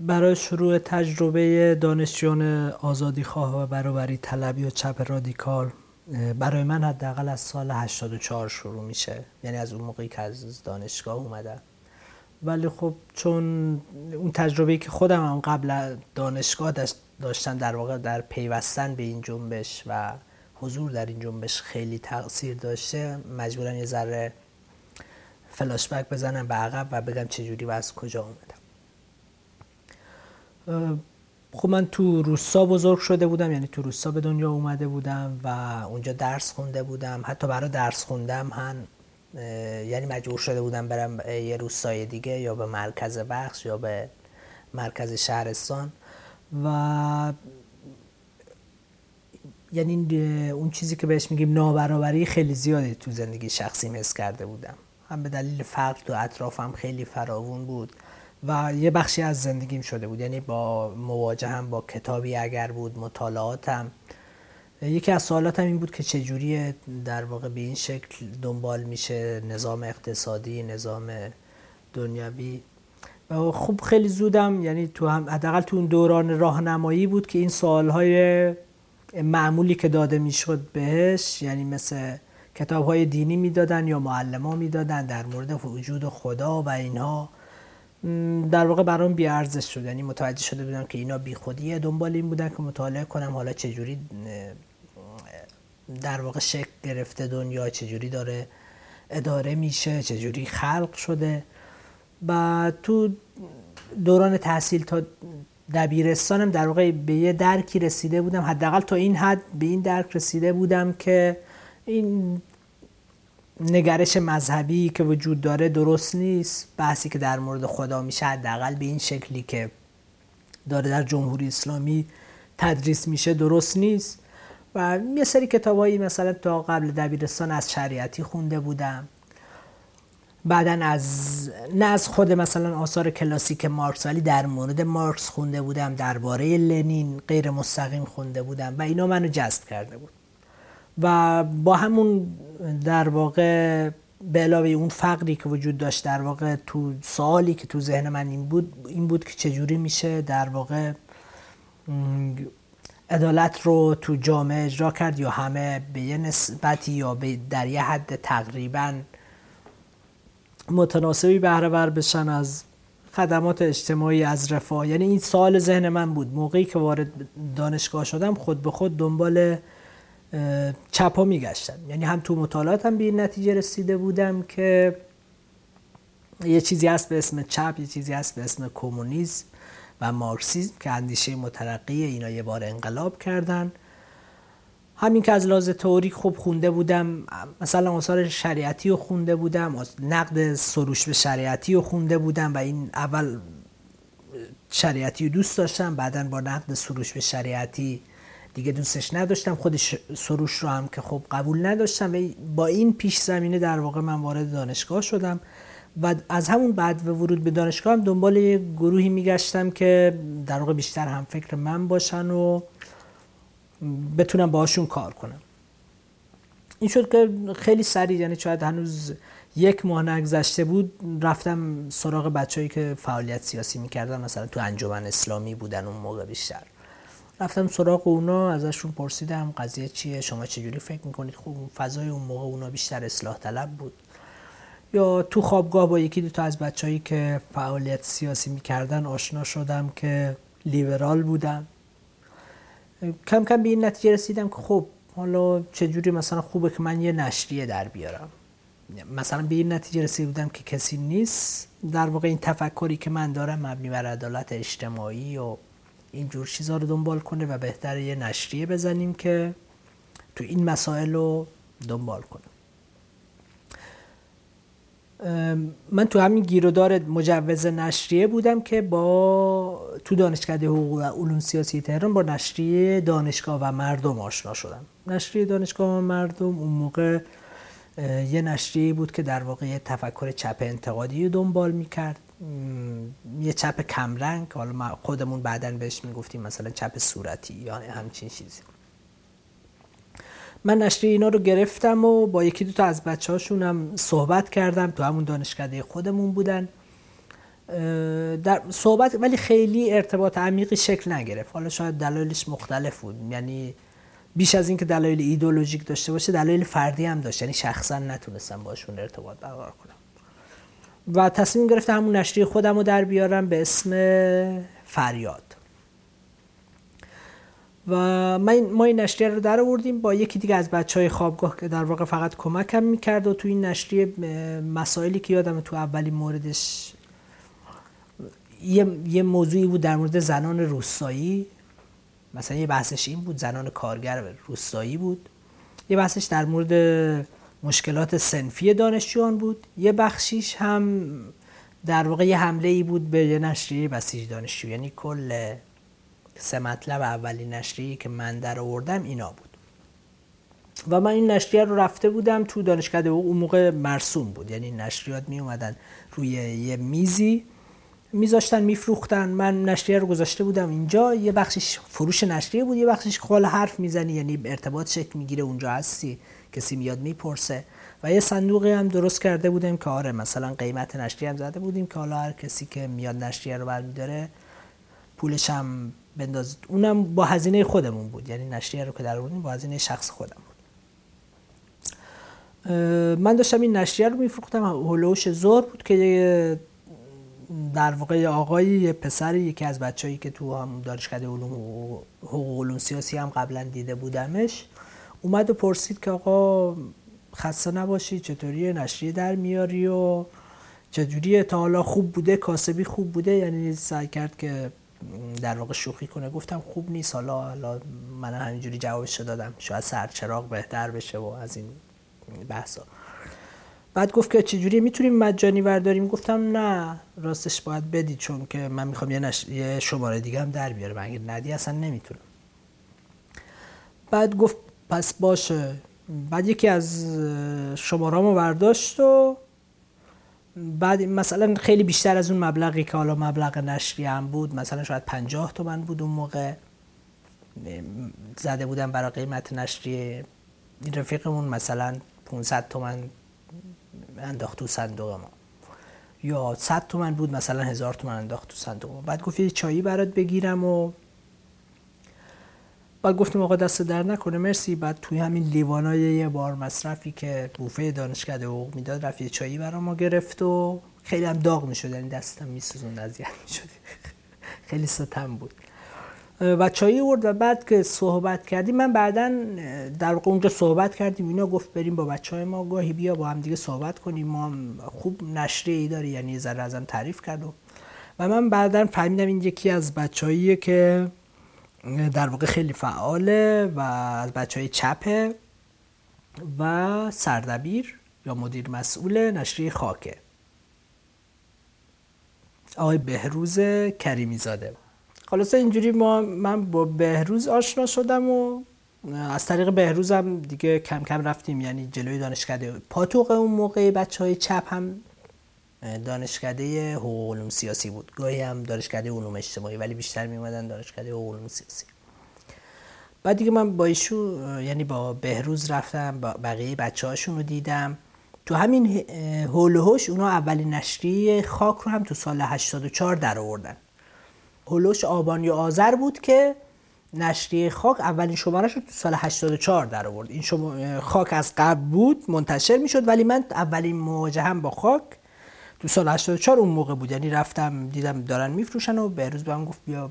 برای شروع تجربه دانشجویان آزادی خواه و برابری طلبی و چپ رادیکال برای من حداقل از سال 84 شروع میشه. یعنی از اون موقعی که از دانشگاه اومدم. ولی خب چون اون تجربه که خودم هم قبل دانشگاه داشتم در واقع در پیوستن به این جنبش و حضور در این جنبش خیلی تاثیر داشته مجبورم یه ذره فلاشبک بزنم به عقب و بگم چجوری و از کجا اومدم. خب من تو روستا بزرگ شده بودم یعنی تو روستا به دنیا اومده بودم و اونجا درس خونده بودم. حتی برای درس خوندم هم یعنی مجبور شده بودم برم یه روستای دیگه یا به مرکز بخش یا به مرکز شهرستان. و یعنی اون چیزی که بهش میگیم نابرابری خیلی زیادی تو زندگی شخصی حس کرده بودم. هم به دلیل فقر تو اطرافم خیلی فراوون بود. و یه بخشی از زندگیم شده بود. یعنی با مواجهم با کتابی اگر بود مطالعاتم. یکی از سوالاتم این بود که چجوری در واقع به این شکل دنبال میشه نظام اقتصادی نظام دنیوی خب خیلی زودم یعنی تو هم حداقل تو اون دوران راهنمایی بود که این سوالهای معمولی که داده می‌شد بهش یعنی مثل کتاب های دینی می‌دادن یا معلم ها می‌دادن در مورد وجود خدا و اینها. در واقع برام بی ارزش شد. یعنی متوجه شده بودم که اینا بی خودیه دنبال این بودن که مطالعه کنم حالا چجوری در واقع شکل گرفته دنیا چجوری داره اداره میشه چجوری خلق شده. و تو دوران تحصیل تا دبیرستانم در واقع به یه درکی رسیده بودم. حداقل تا این حد به این درک رسیده بودم که این نگرش مذهبی که وجود داره درست نیست. بحثی که در مورد خدا میشه حداقل به این شکلی که داره در جمهوری اسلامی تدریس میشه درست نیست. و یه سری کتابایی مثلا تا قبل دبیرستان از شریعتی خونده بودم. بعدا از نه از خود مثلا آثار کلاسیک مارکس ولی در مورد مارکس خونده بودم. درباره لنین غیر مستقیم خونده بودم و اینا منو جذب کرده بود. و با همون در واقع به علاوه اون فقری که وجود داشت در واقع تو سوالی که تو ذهن من این بود این بود که چجوری میشه در واقع عدالت رو تو جامعه اجرا کرد یا همه به یه نسبتی یا به در یه حد تقریبا متناسبی بهره ور بشن از خدمات اجتماعی از رفاه. یعنی این سوال ذهن من بود. موقعی که وارد دانشگاه شدم خود به خود دنبال چپا میگشتم یعنی هم تو مطالعاتم به این نتیجه رسیده بودم که یه چیزی هست به اسم چپ یه چیزی هست به اسم کمونیسم و مارکسیسم که اندیشه مترقی اینا یه بار انقلاب کردن. همین که از لحاظ تئوریک خوب خونده بودم مثلا آثار شریعتی رو خونده بودم نقد سروش به شریعتی رو خونده بودم و این اول شریعتی رو دوست داشتم بعدا با نقد سروش به شریعتی دیگه دوستش نداشتم خودش سروش رو هم که خب قبول نداشتم. با این پیش زمینه در واقع من وارد دانشگاه شدم. و از همون بعد و ورود به دانشگاه هم دنبال یه گروهی میگشتم که در واقع بیشتر هم فکر من باشن و بتونم باشون کار کنم. این شد که خیلی سریع یعنی شاید هنوز یک ماه نگذشته بود رفتم سراغ بچههایی که فعالیت سیاسی می‌کردن. مثلا تو انجمن اسلامی بودن اون موقع بیشتر. رفتم سراغ اونا ازشون پرسیدم قضیه چیه شما چجوری فکر می‌کنید؟ خب فضای اون موقع اونا بیشتر اصلاح طلب بود. یا تو خوابگاه با یکی دو تا از بچههایی که فعالیت سیاسی می‌کردن آشنا شدم که لیبرال بودن. کم کم به این نتیجه رسیدم که خب حالا چجوری مثلا خوبه که من یه نشریه در بیارم. مثلا به این نتیجه رسیده بودم که کسی نیست. در واقع این تفکری که من دارم مبنی بر عدالت اجتماعی و اینجور چیزها رو دنبال کنه و بهتر یه نشریه بزنیم که تو این مسائل رو دنبال کنه. من تو همین گیرودار مجوز نشریه بودم که با تو دانشکده حقوق و علوم سیاسی تهران با نشریه دانشگاه و مردم آشنا شدم. نشریه دانشگاه و مردم اون موقع یه نشریه بود که در واقع تفکر چپ انتقادی رو دنبال می‌کرد. یه چپ کمرنگ حالا ما خودمون بعدا بهش می‌گفتیم مثلا چپ صورتی یا همچین چیزی. من نشریه اینا رو گرفتم و با یکی دو تا از بچه هاشون هم صحبت کردم. تو همون دانشکده خودمون بودن. در صحبت ولی خیلی ارتباط عمیقی شکل نگرفت. حالا شاید دلایلش مختلف بود. یعنی بیش از اینکه دلایل ایدولوژیک داشته باشه دلایل فردی هم داشت. یعنی شخصا نتونستم باشون ارتباط برقرار کنم. و تصمیم گرفتم همون نشریه خودم رو در بیارم به اسم فریاد. و ما این نشریه رو در آوردیم با یکی دیگه از بچه های خوابگاه که در واقع فقط کمکم می‌کرد و تو این نشریه مسائلی که یادم تو اولین موردش یه, یه موضوعی بود در مورد زنان روستایی. مثلا یه بحثش این بود زنان کارگر روستایی بود. یه بحثش در مورد مشکلات سنفی دانشجویان بود. یه بخشیش هم در واقع یه حمله ای بود به یه نشریه بسیج دانشجو. یعنی کل سه مطلب اولین نشریه که من در آوردم اینا بود. و من این نشریه رو رفته بودم تو دانشکده اون موقع مرسوم بود. یعنی نشریات می اومدن روی یه میزی میذاشتن میفروختن. من نشریه رو گذاشته بودم اینجا. یه بخشش فروش نشریه بود یه بخشش خال حرف می‌زنی. یعنی ارتباط شکل می‌گیره اونجا هستی. کسی میاد می‌پرسه. و یه صندوقی هم درست کرده بودیم که آره مثلا قیمت نشریه هم زده بودیم که حالا هر کسی که میاد نشریه رو برمیداره پولش هم بندازید اونم با هزینه خودمون بود. یعنی نشریه رو که در با هزینه شخص خودم بود من داشتم این نشریه رو میفروختم. هلوش زور بود که در واقع آقای پسر یکی از بچههایی که تو هم دانشکده علوم حقوق علوم سیاسی هم قبلا دیده بودمش اومد و پرسید که آقا خسته نباشی چطوری نشریه در میاری و چجوری تا حالا خوب بوده کاسبی خوب بوده؟ یعنی سعی کرد که در واقع شوخی کنه. گفتم خوب نیست. حالا حالا من همینجوری جوابش دادم. شاید سرچراغ بهتر بشه و از این بحثا. بعد گفت که چجوری؟ می‌تونیم مجانی ورداریم؟ گفتم نه. راستش باید بدی چون که من می‌خوام یه, نش... یه شماره دیگه هم در بیارم. اگه ندی اصلا نمی‌تونم. بعد گفت پس باشه. بعد یکی از شمارامو برداشت و بعد مثلا خیلی بیشتر از اون مبلغی که حالا مبلغ نشری هم بود مثلا شاید 50 تومن بود اون موقع. زده بودم برای قیمت نشری این رفیقمون مثلا 500 تومن انداخت تو صندوق ما یا 100 تومن بود مثلا هزار تومن انداخت تو صندوق ما بعد گفت یه چایی برات بگیرم و بعد گفتیم آقا دست در نکنه مرسی. بعد توی همین لیوانای یه بار مصرفی که بوفه دانشکده حقوق می‌داد رفت یه چایی برا ما گرفت و خیلی هم داغ می‌شد یعنی دستم میسوزوند اذیت می‌شد. خیلی ستم بود. و چایی ورد و بعد که صحبت کردیم من بعدا در اونجا صحبت کردیم. اینا گفت بریم با بچه های ما گاهی بیا با هم دیگه صحبت کنیم. ما خوب نشریه ای داری یعنی ذره ازم تعریف کرد و, و من بعدا فهمیدم این یکی از بچه‌ایه که در واقع خیلی فعاله و از بچه های چپه و سردبیر یا مدیر مسئول نشریه خاکه. آقای بهروز کریمی زاده خلاصه اینجوری ما من با بهروز آشنا شدم و از طریق بهروزم دیگه کم کم رفتیم یعنی جلوی دانشکده پاتوق اون موقع بچه های چپ هم دانشکده حقوق علوم سیاسی بود. گاهی هم دانشکده علوم اجتماعی ولی بیشتر می اومدن دانشکده حقوق علوم سیاسی. بعد دیگه من با ایشون یعنی با بهروز رفتم با بقیه بچه هاشون رو دیدم. تو همین هول هوش اونا اولین نشریه خاک رو هم تو سال 84 در آوردن هولوش آبان یا آذر بود که نشریه خاک اولین شمارش رو تو سال 84 در آورد این خاک از قبل بود منتشر می‌شد ولی من اولین مواجه هم با خاک تو سال 84 اون موقع بود. یعنی رفتم دیدم دارن میفروشن و به روز بهم گفت بیا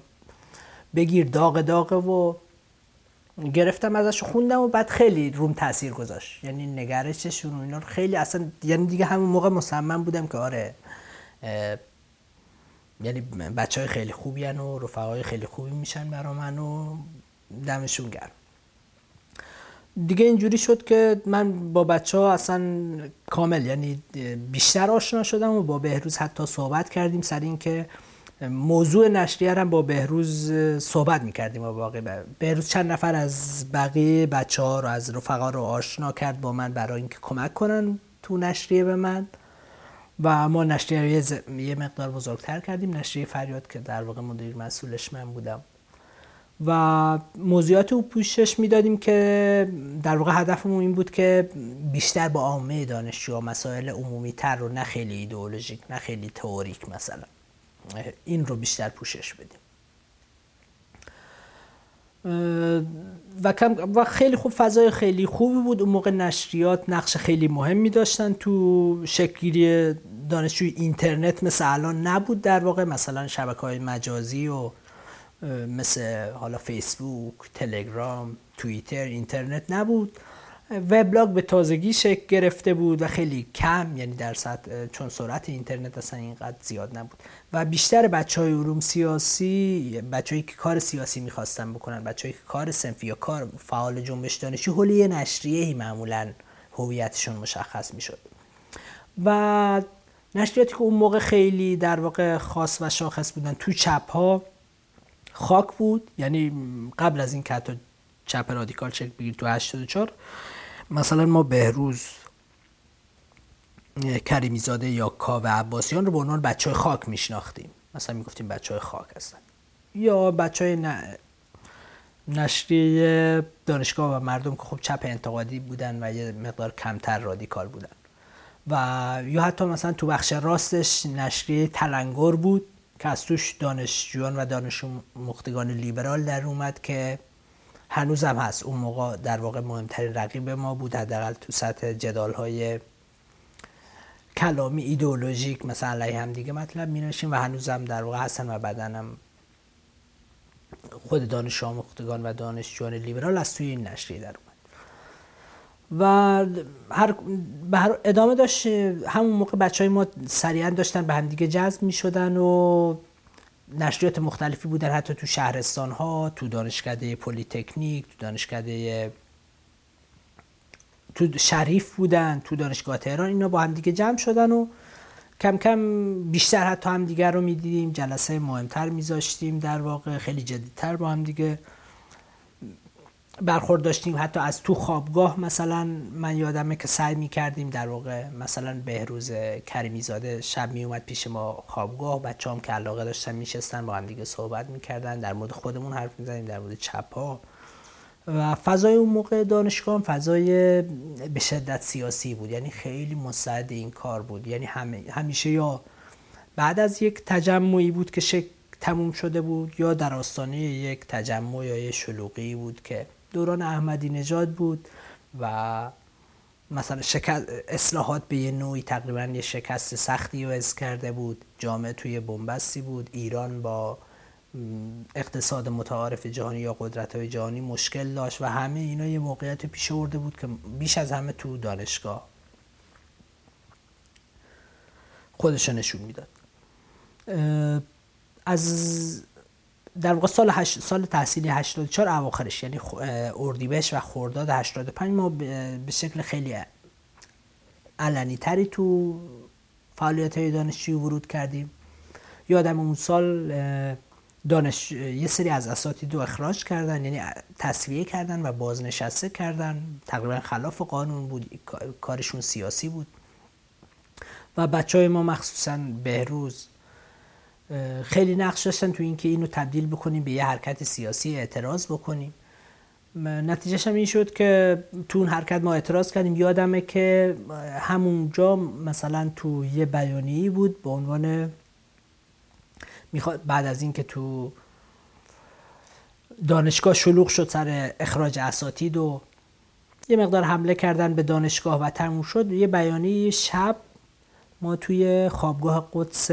بگیر داغ داغه و گرفتم ازش خوندم و بعد خیلی روم تاثیر گذاشت. یعنی نگرششون و اینا خیلی اصلا یعنی دیگه همون موقع مصمم بودم که آره یعنی بچه های خیلی خوبی هن و رفقای خیلی خوبی میشن برا من و دمشون گرم. دیگه اینجوری شد که من با بچه ها اصلا کامل یعنی بیشتر آشنا شدم و با بهروز حتی صحبت کردیم. سر اینکه موضوع نشریه هم با بهروز صحبت می‌کردیم با باقی بهروز چند نفر از بقیه بچه ها رو از رفقا رو آشنا کرد با من برای اینکه کمک کنن تو نشریه به من. و ما نشریه یه مقدار بزرگتر کردیم. نشریه فریاد که در واقع مدیر مسئولش من بودم. و موضوعات او پوشش می‌دادیم که در واقع هدفمون این بود که بیشتر با عامه دانشجو مسائل عمومی تر رو نه خیلی ایدئولوژیک نه خیلی تئوریک مثلا این رو بیشتر پوشش بدیم. و, و خیلی خوب فضای خیلی خوبی بود. اون موقع نشریات نقش خیلی مهمی داشتن. تو شکلی دانشجوی اینترنت مثل الان نبود در واقع. مثلا شبکه های مجازی و مثل حالا فیسبوک تلگرام توییتر اینترنت نبود. وبلاگ به تازگی شکل گرفته بود و خیلی کم یعنی در سطح چون سرعت اینترنت اصلا اینقدر زیاد نبود. و بیشتر بچه های علوم سیاسی بچه‌ای که کار سیاسی می‌خواستن بکنن بچه‌ای که کار سنفی یا کار فعال جنبش دانشی حول یه نشریه معمولا هویتشون مشخص می‌شد. و نشریاتی که اون موقع خیلی در واقع خاص و شاخص بودن تو چپ ها خاک بود. یعنی قبل از این که حتی چپ رادیکال چک بگیر تو 84 مثلا ما بهروز کریمیزاده یا کاوه عباسیان رو به عنوان بچه خاک میشناختیم. مثلا می‌گفتیم بچه خاک هستن. یا بچه های. نشریه دانشگاه و مردم که خب چپ انتقادی بودن و یه مقدار کمتر رادیکال بودن. و یا حتی مثلا تو بخش راستش نشریه تلنگر بود. که از توش دانشجویان و دانش مختگان لیبرال در اومد که هنوز هم هست. اون موقع در واقع مهمترین رقیب ما بود حداقل تو سطح جدال های کلامی ایدئولوژیک مثلا علیه هم دیگه مطلب می و هنوز هم در واقع هستن و بعدن خود دانش آموختگان و دانشجویان لیبرال از توی این نشریه در اومد. و هر, ادامه داشت همون موقع بچه های ما سریعا داشتن به هم دیگه جذب می شدن و نشریات مختلفی بودن حتی تو شهرستان ها تو دانشکده پلیتکنیک تو دانشکده تو شریف بودن تو دانشگاه تهران اینا با هم دیگه جمع شدن و کم کم بیشتر حتی هم دیگر رو می‌دیدیم جلسه مهمتر میذاشتیم در واقع خیلی جدیدتر با هم دیگه برخورد داشتیم حتی از تو خوابگاه مثلا من یادمه که سعی می کردیم در واقع مثلا بهروز کریمی زاده شب می اومد پیش ما خوابگاه بچه هم که علاقه داشتن میشستن با هم دیگه صحبت می‌کردن در مورد خودمون حرف می‌زنیم در مورد چپ ها و فضای اون موقع دانشگاه فضای به شدت سیاسی بود یعنی خیلی مساعد این کار بود. یعنی همیشه یا بعد از یک تجمعی بود که شک تموم شده بود یا در آستانه یک تجمع یا یک شلوغی بود که دوران احمدی نژاد بود و مثلا شکست اصلاحات به یه نوعی تقریبا یه شکست سختی رو از کرده بود. جامعه توی بنبستی بود. ایران با اقتصاد متعارف جهانی یا قدرت های جهانی مشکل داشت و همه اینا یه موقعیت پیش آورده بود که بیش از همه تو دانشگاه خودش نشون می‌داد. از در واقع سال, هش... سال تحصیلی 84 اواخرش یعنی اردیبهشت و خرداد 85 ما به شکل خیلی علنی تری تو فعالیت های دانشجویی ورود کردیم. یادم اون سال دانش یه سری از اساتید رو اخراج کردن یعنی تصویه کردن و بازنشسته کردن. تقریبا خلاف قانون بود کارشون سیاسی بود. و بچه های ما مخصوصا بهروز خیلی نقش داشتن تو اینکه اینو تبدیل بکنیم به یه حرکت سیاسی اعتراض بکنیم. نتیجهش هم این شد که تو اون حرکت ما اعتراض کردیم. یادمه که همونجا مثلا تو یه بیانیه‌ای بود به عنوان می‌خواد بعد از اینکه تو دانشگاه شلوغ شد سر اخراج اساتید و یه مقدار حمله کردن به دانشگاه و تموم شد یه بیانیه شب ما توی خوابگاه قدس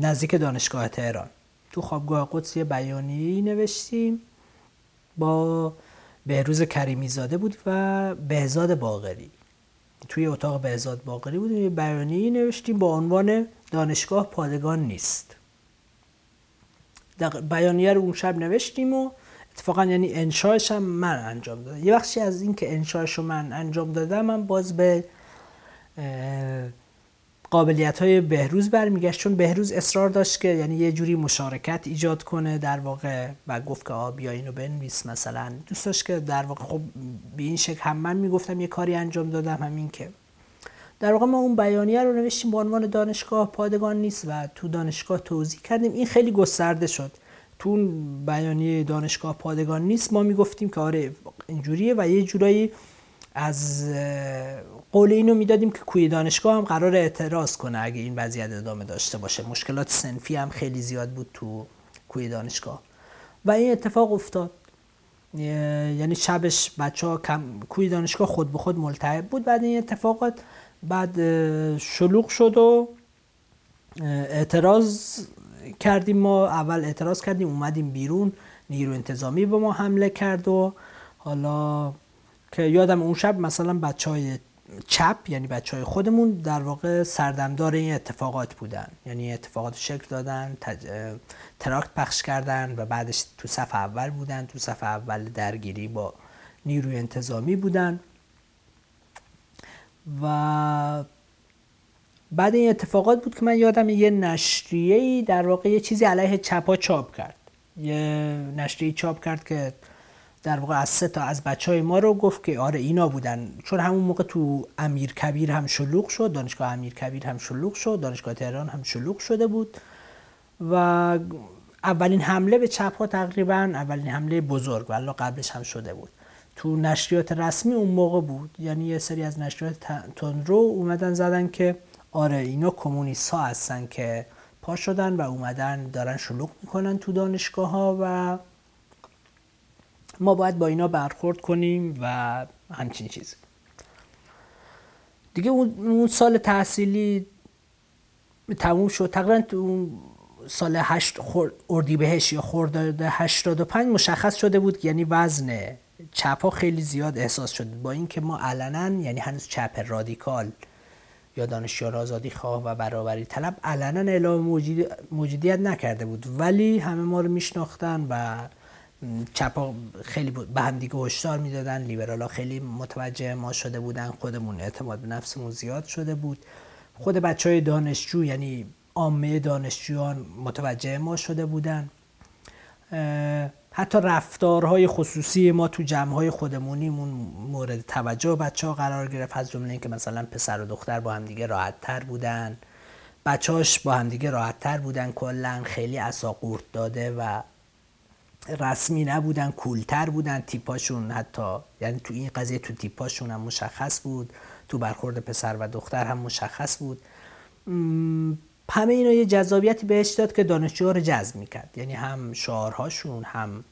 نزدیک دانشگاه تهران. تو خوابگاه قدس یه بیانیه نوشتیم. با بهروز کریمی زاده بود و بهزاد باغری توی اتاق بهزاد باقری بود. یه بیانیه نوشتیم با عنوان دانشگاه پادگان نیست. بیانیه رو اون شب نوشتیم و اتفاقا یعنی انشاش هم من انجام دادم. یه بخشی از این که انشاش رو من انجام دادم من باز به قابلیت های بهروز برمیگشت چون بهروز اصرار داشت که یعنی یه جوری مشارکت ایجاد کنه در واقع و گفت که آ بیا اینو بنویس مثلا. دوست داشت که در واقع خب به این شکل هم من می‌گفتم یه کاری انجام دادم همین که. در واقع ما اون بیانیه رو نوشتیم به عنوان دانشگاه پادگان نیست و تو دانشگاه توضیح کردیم. این خیلی گسترده شد. تو بیانیه دانشگاه پادگان نیست ما می‌گفتیم که آره اینجوریه و یه جورایی از قول اینو می‌دادیم که کوی دانشگاه هم قرار اعتراض کنه اگه این وضعیت ادامه داشته باشه. مشکلات سنفی هم خیلی زیاد بود تو کوی دانشگاه. و این اتفاق افتاد. یعنی شبش بچه ها کم... کوی دانشگاه خود به خود ملتهب بود. بعد این اتفاقات بعد شلوغ شد و اعتراض کردیم ما. اول اعتراض کردیم اومدیم بیرون. نیرو انتظامی به ما حمله کرد و حالا که یادم اون شب مثلا بچه های چپ یعنی بچه های خودمون در واقع سردمدار این اتفاقات بودن. یعنی اتفاقات شکل دادن تج... تراکت پخش کردن و بعدش تو صف اول بودن. تو صف اول درگیری با نیروی انتظامی بودن. و بعد این اتفاقات بود که من یادم یه نشریه در واقع یه چیزی علیه چپا چاپ کرد. یه نشریه چاپ کرد که در واقع از سه تا از بچه های ما رو گفت که آره اینا بودن. چون همون موقع تو امیر کبیر هم شلوغ شد دانشگاه امیر کبیر هم شلوغ شد دانشگاه تهران هم شلوغ شده بود و اولین حمله به چپ ها تقریبا اولین حمله بزرگ ولی قبلش هم شده بود. تو نشریات رسمی اون موقع بود. یعنی یه سری از نشریات تندرو اومدن زدن که آره اینا کمونیست ها هستن که پا شدن و اومدن دارن شلوغ می‌کنن تو دانشگاه ها و ما باید با اینا برخورد کنیم و همچین چیزی. دیگه اون سال تحصیلی تموم شد. تقریبا اون سال هشت اردیبهشت یا خرداد 85 مشخص شده بود یعنی وزن چپ ها خیلی زیاد احساس شده با اینکه ما علنا یعنی هنوز چپ رادیکال یا دانشجو آزادی خواه و برابری طلب علنا اعلام موجودیت نکرده بود. ولی همه ما رو میشناختن و چپا خیلی به هم هشدار می‌دادن. لیبرالا خیلی متوجه ما شده بودن. خودمون اعتماد به نفسمون زیاد شده بود. خود بچه های دانشجو یعنی عامه دانشجویان متوجه ما شده بودن. حتی رفتارهای خصوصی ما تو جمعهای خودمونیمون مورد توجه بچه ها قرار گرفت. از جمله اینکه مثلا پسر و دختر با همدیگه راحت تر بودن. بچهاش با همدیگه راحت تر بودن. کلا خیلی اصا قورت داده و رسمی نبودن کولتر بودن تیپاشون حتی یعنی تو این قضیه تو تیپاشون هم مشخص بود تو برخورد پسر و دختر هم مشخص بود. همه اینا یه جذابیتی بهش داد که دانشجوها رو جذب می‌کرد. یعنی هم شعارهاشون هم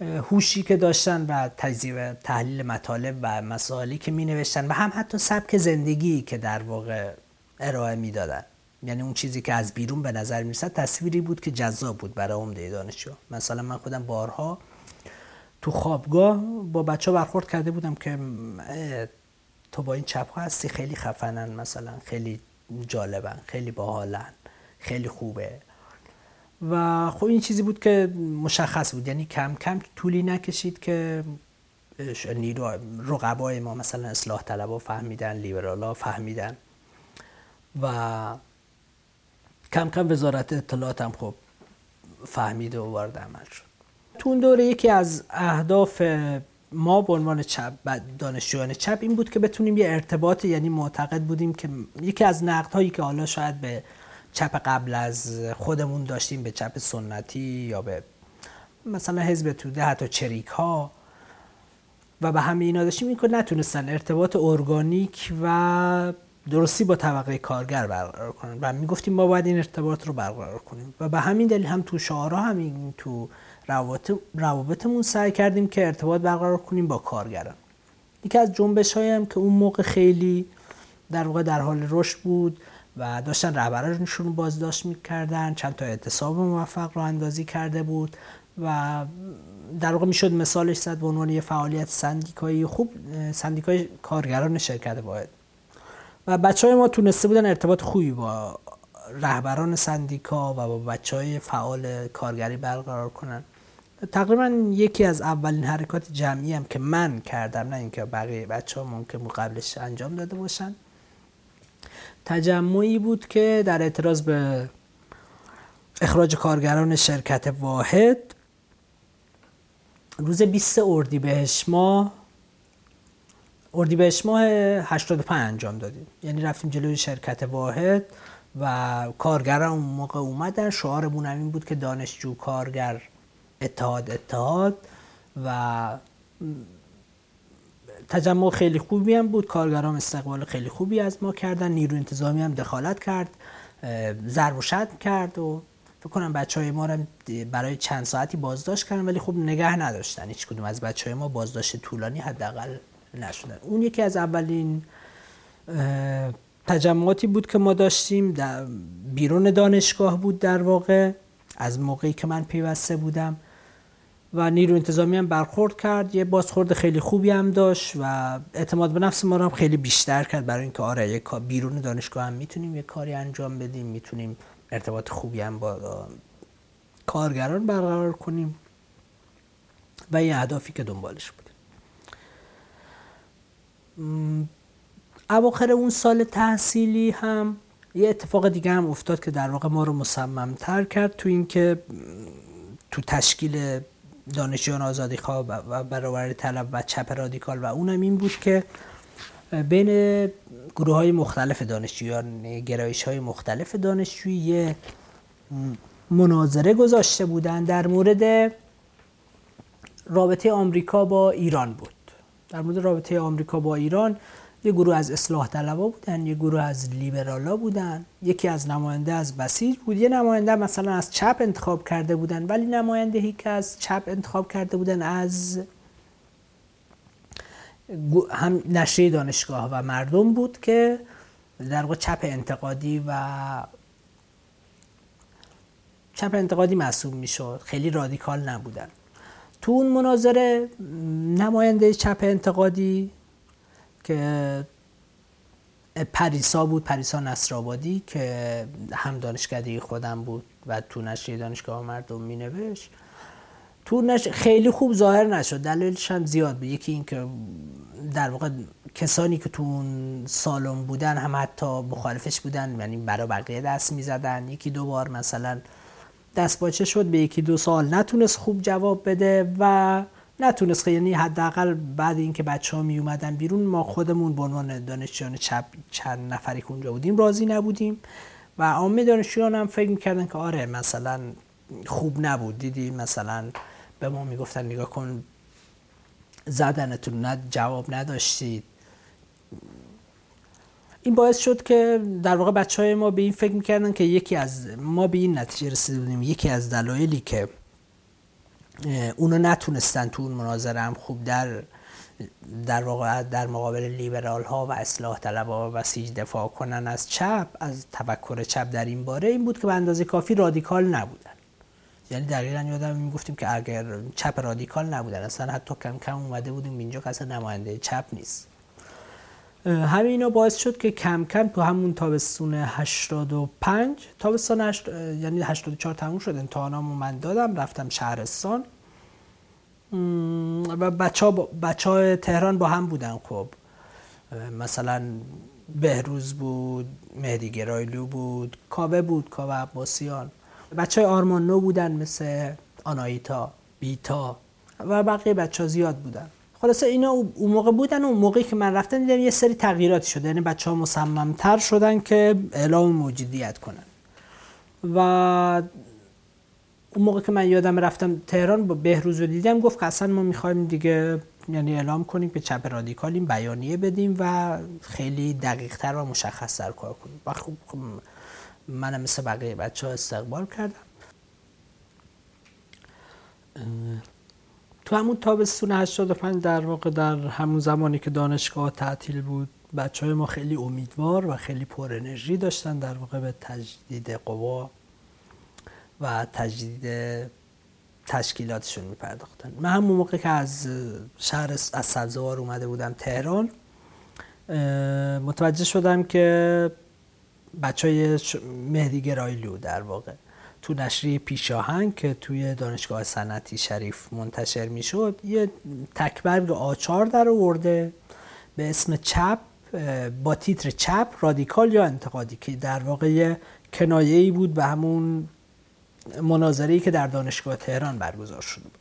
هوشی که داشتن و تجزیه تحلیل مطالب و مسائلی که می نوشتن و هم حتی سبک زندگی که در واقع ارائه می‌دادن. یعنی اون چیزی که از بیرون به نظر می‌رسد تصویری بود که جذاب بود برای عمده دانشجو. مثلا من خودم بارها تو خوابگاه با بچه برخورد کرده بودم که تو با این چپ ها هستی؟ خیلی خفنن مثلا خیلی جالبن خیلی باحالن خیلی خوبه. و خب این چیزی بود که مشخص بود. یعنی کم کم طولی نکشید که نیرو رقبای ما مثلا اصلاح طلبا فهمیدن لیبرالا فهمیدن. و کم کم وزارت اطلاعات هم خب فهمید و وارد عمل شد. تو اون دوره یکی از اهداف ما به عنوان چپ دانشجویان چپ این بود که بتونیم یه ارتباط یعنی معتقد بودیم که یکی از نقد هایی که حالا شاید به چپ قبل از خودمون داشتیم به چپ سنتی یا به مثلا حزب توده حتی چریک ها و به همه اینا داشتیم این که نتونستن ارتباط ارگانیک و درستی با طبقه کارگر برقرار کنن. و می‌گفتیم ما باید این ارتباط رو برقرار کنیم. و به همین دلیل هم تو شعارها همین تو روابط روابطمون سعی کردیم که ارتباط برقرار کنیم با کارگران. یکی از جنبش هم که اون موقع خیلی در واقع در حال رشد بود و داشتن رهبرانشون رو بازداشت می‌کردن چند تا اعتصاب موفق رو اندازی کرده بود و در واقع می‌شد مثالش زد به عنوان یه فعالیت سندیکایی. خوب سندیکای کارگران شرکت واحد. و بچه های ما تونسته بودن ارتباط خوبی با رهبران سندیکا و با بچه های فعال کارگری برقرار کنن. تقریبا یکی از اولین حرکات جمعی هم که من کردم نه اینکه بقیه بچه ها ممکن قبلش انجام داده باشن. تجمعی بود که در اعتراض به اخراج کارگران شرکت واحد روز 20 اردیبهشت ماه اردیبهشت ماه 85 انجام دادیم. یعنی رفتیم جلوی شرکت واحد و کارگران اون موقع اومدن. شعارمون هم این بود که دانشجو کارگر اتحاد اتحاد و تجمع خیلی خوبی هم بود. کارگران استقبال خیلی خوبی از ما کردن. نیرو انتظامی هم دخالت کرد. ضرب و شد کرد و فکر کنم بچه های ما رو برای چند ساعتی بازداشت کردن ولی خب نگه نداشتن. هیچ کدوم از بچه های ما بازداشت طولانی حداقل نشدن. اون یکی از اولین تجمعاتی بود که ما داشتیم. در بیرون دانشگاه بود در واقع از موقعی که من پیوسته بودم. و نیرو انتظامی هم برخورد کرد. یه بازخورد خیلی خوبی هم داشت و اعتماد به نفس ما رو هم خیلی بیشتر کرد. برای اینکه آره یه بیرون دانشگاه هم می‌تونیم یه کاری انجام بدیم. می‌تونیم ارتباط خوبی هم با کارگران برقرار کنیم. و یه اهدافی که دنبالش بودیم اواخر اون سال تحصیلی هم یه اتفاق دیگه هم افتاد که در واقع ما رو مصممتر کرد تو اینکه تو تشکیل دانشجویان آزادی خواه و برابر طلب و چپ رادیکال و اونم این بود که بین گروه های مختلف دانشجویان گرایش های مختلف دانشجویی یه مناظره گذاشته بودن در مورد رابطه آمریکا با ایران بود. در مورد رابطه آمریکا با ایران یه گروه از اصلاح طلبا بودن یه گروه از لیبرالا بودن. یکی از نماینده از بسیج بود. یه نماینده مثلا از چپ انتخاب کرده بودن ولی نماینده که از چپ انتخاب کرده بودن از هم نشریه دانشگاه و مردم بود که در واقع چپ انتقادی و چپ انتقادی محسوب می‌شد. خیلی رادیکال نبودن. تو اون مناظره نماینده چپ انتقادی که پریسا بود پریسا نصرآبادی که هم دانشکده خودم بود و تو نشریه دانشگاه مردم می نوشت تو نش... خیلی خوب ظاهر نشد. دلیلش هم زیاد بود. یکی این که در واقع کسانی که تو اون سالن بودن هم حتی مخالفش بودن یعنی برای بقیه دست می زدن یکی دو بار مثلا دست باچه شد به یکی دو سال نتونست خوب جواب بده و نتونست یعنی حداقل بعد اینکه بچه ها می اومدن بیرون ما خودمون به عنوان دانشجویان چند نفری که اونجا بودیم راضی نبودیم و عامه دانشجویان هم فکر می‌کردن که آره مثلا خوب نبود. دیدی مثلا به ما می‌گفتن نگاه کن زدنتون نه جواب نداشتید. این باعث شد که در واقع بچه های ما به این فکر می‌کردن که یکی از ما به این نتیجه رسیده بودیم یکی از دلایلی که اونو نتونستن تو اون مناظره هم خوب در در واقع در مقابل لیبرال ها و اصلاح طلب ها و بسیج دفاع کنن از چپ از تفکر چپ در این باره این بود که به اندازه کافی رادیکال نبودن. یعنی دقیقا یادم می‌گفتیم که اگر چپ رادیکال نبودن اصلا حتی کم کم اومده بودیم اینجا که اصلا نماینده چپ نیست. همه اینا باعث شد که کم کم تو همون تابستون 85 تابستان هشت... یعنی 84 تموم شد امتحانامو من دادم رفتم شهرستان. و بچه ها, بچه ها تهران با هم بودن خب. مثلا بهروز بود مهدی گرایلو بود کابه بود کابه عباسیان. بچه های آرمان نو بودن مثل آنایتا بیتا و بقیه بچه ها زیاد بودن. خلاصه اینا اون موقع بودن و اون موقعی که من رفتم دیدم یه سری تغییراتی شده. یعنی بچه ها مصممتر شدن که اعلام موجودیت کنن. و اون موقع که من یادم رفتم تهران با بهروز رو دیدم گفت که اصلا ما می‌خوایم دیگه یعنی اعلام کنیم که چپ رادیکالیم بیانیه بدیم و خیلی دقیق تر و مشخص تر کار کنیم. و خب منم مثل بقیه بچه ها استقبال کردم. تو همون تابستون 85 در واقع در همون زمانی که دانشگاه تعطیل بود بچه های ما خیلی امیدوار و خیلی پر انرژی داشتن در واقع به تجدید قوا و تجدید تشکیلاتشون میپرداختن. من همون موقع که از شهر از سبزوار اومده بودم تهران متوجه شدم که بچه های مهدی گرایلو در واقع تو نشریه پیشاهنگ که توی دانشگاه صنعتی شریف منتشر می‌شد یه تکبرگ آچار در آورده به اسم چپ با تیتر چپ رادیکال یا انتقادی که در واقع یه کنایه ای بود به همون مناظری که در دانشگاه تهران برگزار شده بود.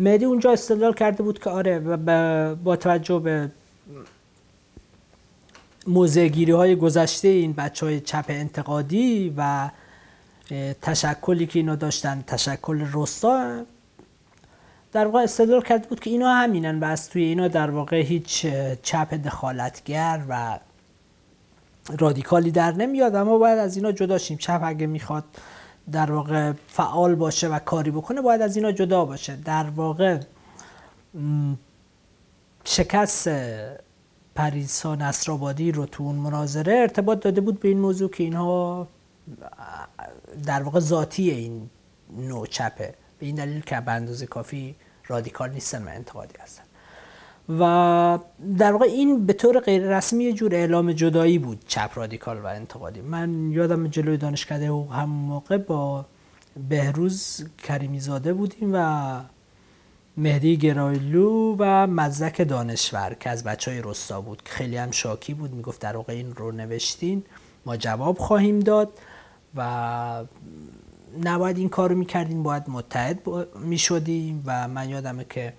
مهدی اونجا استدلال کرده بود که آره با توجه به موزگیری های گذشته این بچه های چپ انتقادی و تشکلی که اینا داشتن تشکل رستا در واقع استدلال کرده بود که اینا همینن و از توی اینا در واقع هیچ چپ دخالتگر و رادیکالی در نمیاد. اما باید از اینا جدا شیم. چپ اگه می‌خواد در واقع فعال باشه و کاری بکنه باید از اینا جدا باشه. در واقع شکست پریسا نصرآبادی رو تو اون مناظره ارتباط داده بود به این موضوع که اینها در واقع ذاتی این نوع چپه. به این دلیل که به اندازه کافی رادیکال نیستن و انتقادی هستن. و در واقع این به طور غیر رسمی جور اعلام جدایی بود چپ رادیکال و انتقادی. من یادم جلوی دانشکده حقوق هم موقع با بهروز کریمی زاده بودیم و مهدی گرایلو و مزدک دانشور که از بچه های رستا بود خیلی هم شاکی بود می‌گفت در واقع این رو نوشتین ما جواب خواهیم داد. و نباید این کارو می‌کردیم باید متحد می‌شدیم و من یادمه که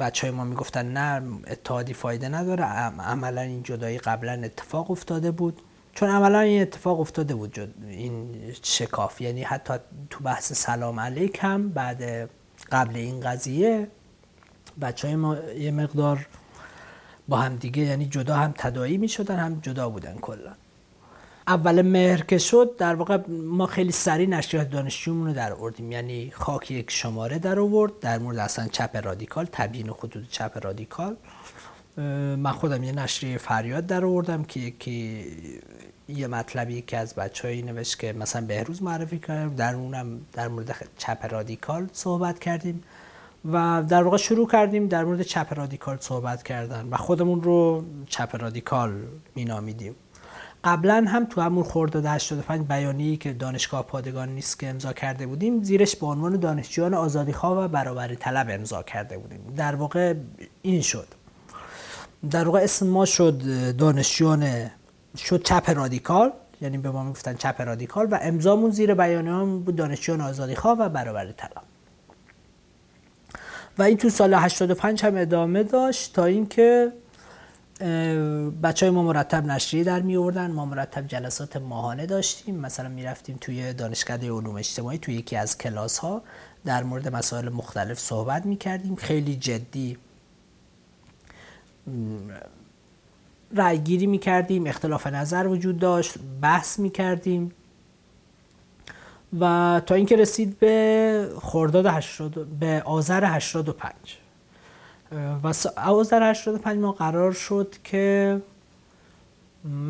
بچه های ما می‌گفتن نه اتحادی فایده نداره عملا این جدایی قبلا اتفاق افتاده بود. چون عملا این اتفاق افتاده بود این شکاف. یعنی حتی تو بحث سلام علیک هم بعد قبل این قضیه بچه های ما یه مقدار با هم دیگه یعنی جدا هم تدایی می شدن هم جدا بودن کلا. اول مهر که شد در واقع ما خیلی سریع نشریات دانشجومون رو در آوردیم. یعنی خاک یک شماره در آورد در مورد اصلا چپ رادیکال تبیین خطوط چپ رادیکال. من خودم یه نشریه فریاد در آوردم که یکی یه مطلبی که از بچه‌ای نوشت که مثلا بهروز معرفی کردم در اونم در مورد چپ رادیکال صحبت کردیم و در واقع شروع کردیم در مورد چپ رادیکال صحبت کردن و خودمون رو چپ رادیکال مینامیدیم. قبلا هم تو همون خرداد 85 بیانیه‌ای که دانشگاه پادگان نیست که امضا کرده بودیم زیرش به عنوان دانشجویان آزادیخواه و برابری طلب امضا کرده بودیم. در واقع این شد. در واقع اسم ما شد دانشجویان شد چپ رادیکال یعنی به ما می‌گفتن چپ رادیکال و امضامون زیر بیانیه هم بود دانشجویان آزادیخواه و برابری طلب. و این تو سال 85 هم ادامه داشت تا اینکه بچه های ما مرتب نشریه در می آوردن ما مرتب جلسات ماهانه داشتیم. مثلا می رفتیم توی دانشکده علوم اجتماعی توی یکی از کلاس ها در مورد مسائل مختلف صحبت می کردیم خیلی جدی رأی گیری می کردیم اختلاف نظر وجود داشت. بحث می کردیم و تا اینکه رسید به خرداد 80 به آذر 85 و آذر 85 ما قرار شد که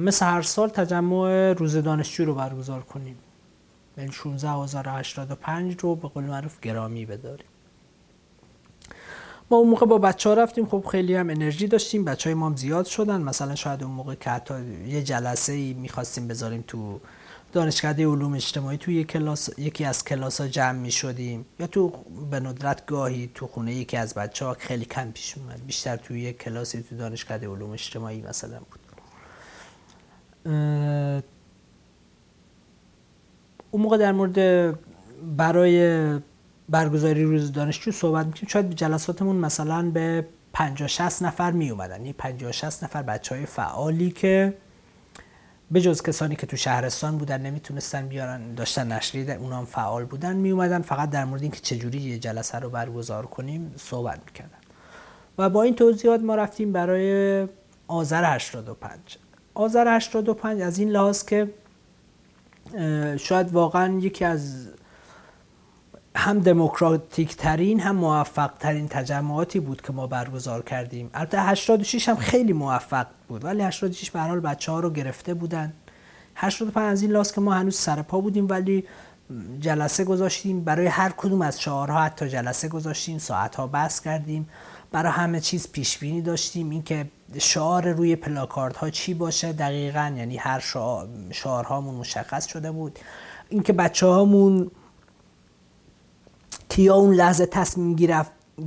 مثل هر سال تجمع روز دانشجو رو برگزار کنیم. یعنی 16 آذر 85 رو به قول معروف گرامی بداریم. ما اون موقع با بچه ها رفتیم. خب خیلی هم انرژی داشتیم. بچه های ما هم زیاد شدن. مثلا شاید اون موقع که حتی یه جلسه ای می‌خواستیم بذاریم تو دانشکده علوم اجتماعی توی کلاس یکی از کلاس ها جمع می شدیم یا تو به ندرت گاهی تو خونه یکی از بچه ها خیلی کم پیش اومد. بیشتر توی یک کلاسی تو دانشکده علوم اجتماعی مثلا بود. اون موقع در مورد برای برگزاری روز دانشجو صحبت می‌کنیم شاید جلساتمون مثلا به 50 60 نفر می اومدن این 50 60 نفر بچه های فعالی که به جز کسانی که تو شهرستان بودن نمی‌تونستن بیارن داشتن نشریه اونام فعال بودن. می اومدن فقط در مورد اینکه چجوری یه جلسه رو برگزار کنیم صحبت می‌کردن. و با این توضیحات ما رفتیم برای آذر 85 آذر 85 از این لحاظ که شاید واقعا یکی از هم دموکراتیک ترین هم موفق ترین تجمعاتی بود که ما برگزار کردیم. البته 86 هم خیلی موفق بود ولی 86 به حال بچه ها رو گرفته بودن. 85 از این لاست که ما هنوز سر پا بودیم ولی جلسه گذاشتیم. برای هر کدوم از شعارها حتی جلسه گذاشتیم ساعت ها بحث کردیم. برای همه چیز پیش بینی داشتیم. اینکه شعار روی پلاکارد ها چی باشه دقیقا یعنی هر شعار شعارهامون مشخص شده بود. اینکه بچه هامون کیا اون لحظه تصمیم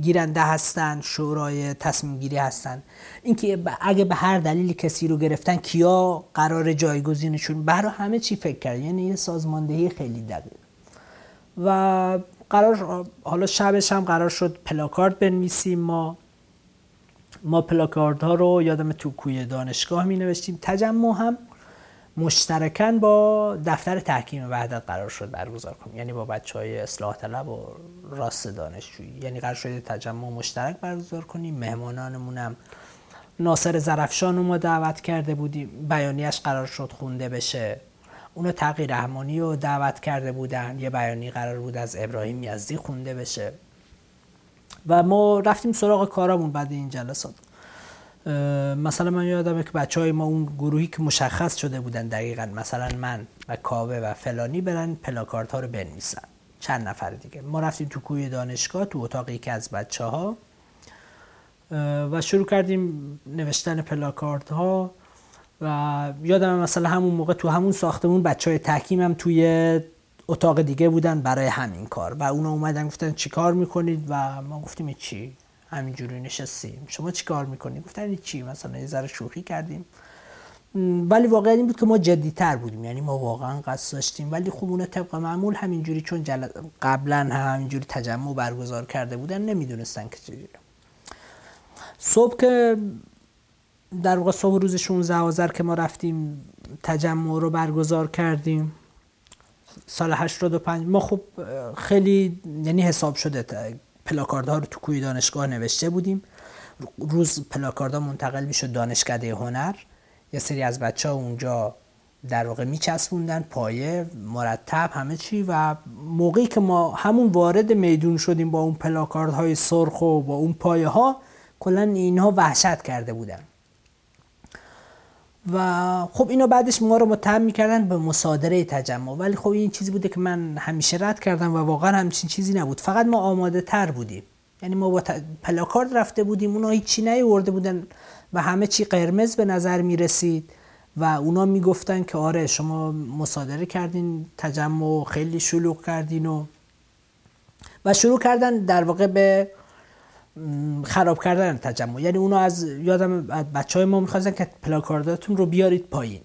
گیرنده هستن شورای تصمیم گیری هستن. اینکه اگه به هر دلیلی کسی رو گرفتن کیا قرار جایگزینشون؟ برای همه چی فکر کرد یعنی یه سازماندهی خیلی دقیق. و قرار حالا شبش هم قرار شد پلاکارد بنویسیم. ما ما پلاکارد ها رو یادم تو کوی دانشگاه می نوشتیم. تجمع هم مشترکن با دفتر تحکیم وحدت قرار شد برگزار کنیم. یعنی با بچه های اصلاح طلب و راست دانشجویی. یعنی قرار شده تجمع مشترک برگزار کنیم. مهمانانمون هم ناصر زرفشان رو ما دعوت کرده بودیم. بیانیش قرار شد خونده بشه. اونو تقی رحمانی رو دعوت کرده بودن. یه بیانی قرار بود از ابراهیم یزدی خونده بشه. و ما رفتیم سراغ کارامون بعد این جلسات. مثلا من یادمه که بچه های ما اون گروهی که مشخص شده بودن دقیقا مثلا من و کاوه و فلانی برن پلاکارت ها رو بنویسن. چند نفر دیگه. ما رفتیم تو کوی دانشگاه تو اتاقی که از بچه ها و شروع کردیم نوشتن پلاکارت ها و یادم مثلا همون موقع تو همون ساختمون بچه های تحکیم هم توی اتاق دیگه بودن برای همین کار. و اونا اومدن گفتن چی کار می‌کنید؟ و ما گفتیم چی؟ همینجوری نشستیم. شما چی کار می‌کنید گفتن چی مثلا یه ذره شوخی کردیم. ولی واقعا این بود که ما جدیتر بودیم. یعنی ما واقعا قصد داشتیم. ولی خب اون طبق معمول همینجوری چون جل... قبلا همینجوری تجمع برگزار کرده بودن نمی‌دونستن که چجوری صبح که در واقع صبح روز 16 آذر که ما رفتیم تجمع رو برگزار کردیم. سال 85 ما خب خیلی یعنی حساب شده پلاکاردها رو تو کوی دانشگاه نوشته بودیم. روز پلاکاردها منتقل می‌شد دانشکده هنر. یه سری از بچه ها اونجا در واقع میچسبوندن پایه مرتب همه چی. و موقعی که ما همون وارد میدون شدیم با اون پلاکاردهای سرخ و با اون پایه ها کلا اینها وحشت کرده بودن. و خب اینو بعدش ما رو متهم می‌کردن به مصادره تجمع. ولی خب این چیزی بوده که من همیشه رد کردم و واقعا همچین چیزی نبود. فقط ما آماده تر بودیم. یعنی ما با پلاکارد رفته بودیم اونا هیچی نیورده بودن و همه چی قرمز به نظر می‌رسید و اونا می‌گفتن که آره شما مصادره کردین تجمع خیلی شلوغ کردین و و شروع کردن در واقع به خراب کردن تجمع. یعنی اونو از یادم بچه های ما می‌خواستن که پلاکارداتون رو بیارید پایین.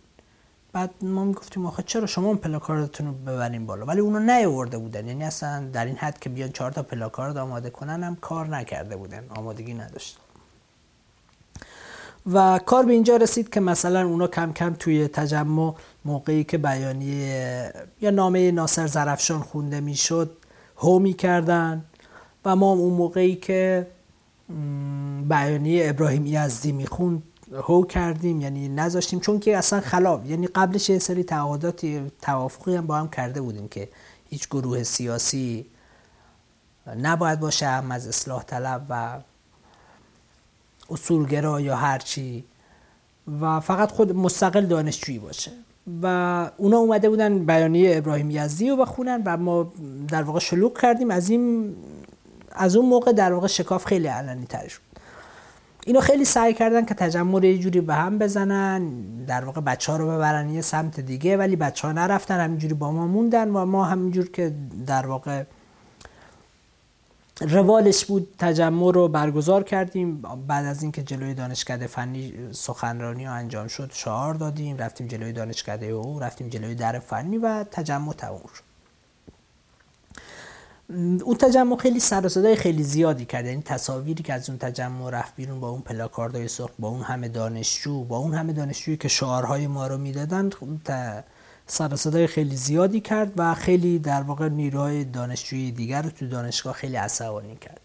بعد ما می‌گفتیم آخه چرا شما اون پلاکاردتون رو ببرین بالا؟ ولی اونو نیاورده بودن. یعنی اصلا در این حد که بیان چهار تا پلاکارد آماده کنن هم کار نکرده بودن. آمادگی نداشت. و کار به اینجا رسید که مثلا اونا کم کم توی تجمع موقعی که بیانیه یا نامه ناصر زرفشان خونده می‌شد هو می‌کردن. و ما اون موقعی که بیانیه ابراهیم یزدی می‌خوند هو کردیم یعنی نذاشتیم. چون که اصلا خلاف یعنی قبلش یه سری تعهداتی توافقی هم با هم کرده بودیم که هیچ گروه سیاسی نباید باشه هم از اصلاح طلب و اصولگرا یا هرچی و فقط خود مستقل دانشجویی باشه. و اونا اومده بودن بیانیه ابراهیم یزدی رو بخونن و ما در واقع شلوغ کردیم. از این از اون موقع در واقع شکاف خیلی علنی تر شد. اینو خیلی سعی کردن که تجمع رو یه جوری به هم بزنن در واقع بچه ها رو ببرن یه سمت دیگه ولی بچه ها نرفتن همینجوری با ما موندن. و ما همینجور که در واقع روالش بود تجمع رو برگزار کردیم. بعد از اینکه جلوی دانشکده فنی سخنرانی رو انجام شد شعار دادیم. رفتیم جلوی دانشکده او رفتیم جلوی در فنی و تجمع تموم شد. اون تجمع خیلی سر خیلی زیادی کرد. یعنی تصاویری که از اون تجمع رفت بیرون با اون پلاکاردهای سرخ با اون همه دانشجو با اون همه دانشجویی که شعارهای ما رو می‌دادن سر خیلی زیادی کرد و خیلی در واقع نیروهای دانشجویی دیگر رو تو دانشگاه خیلی عصبانی کرد.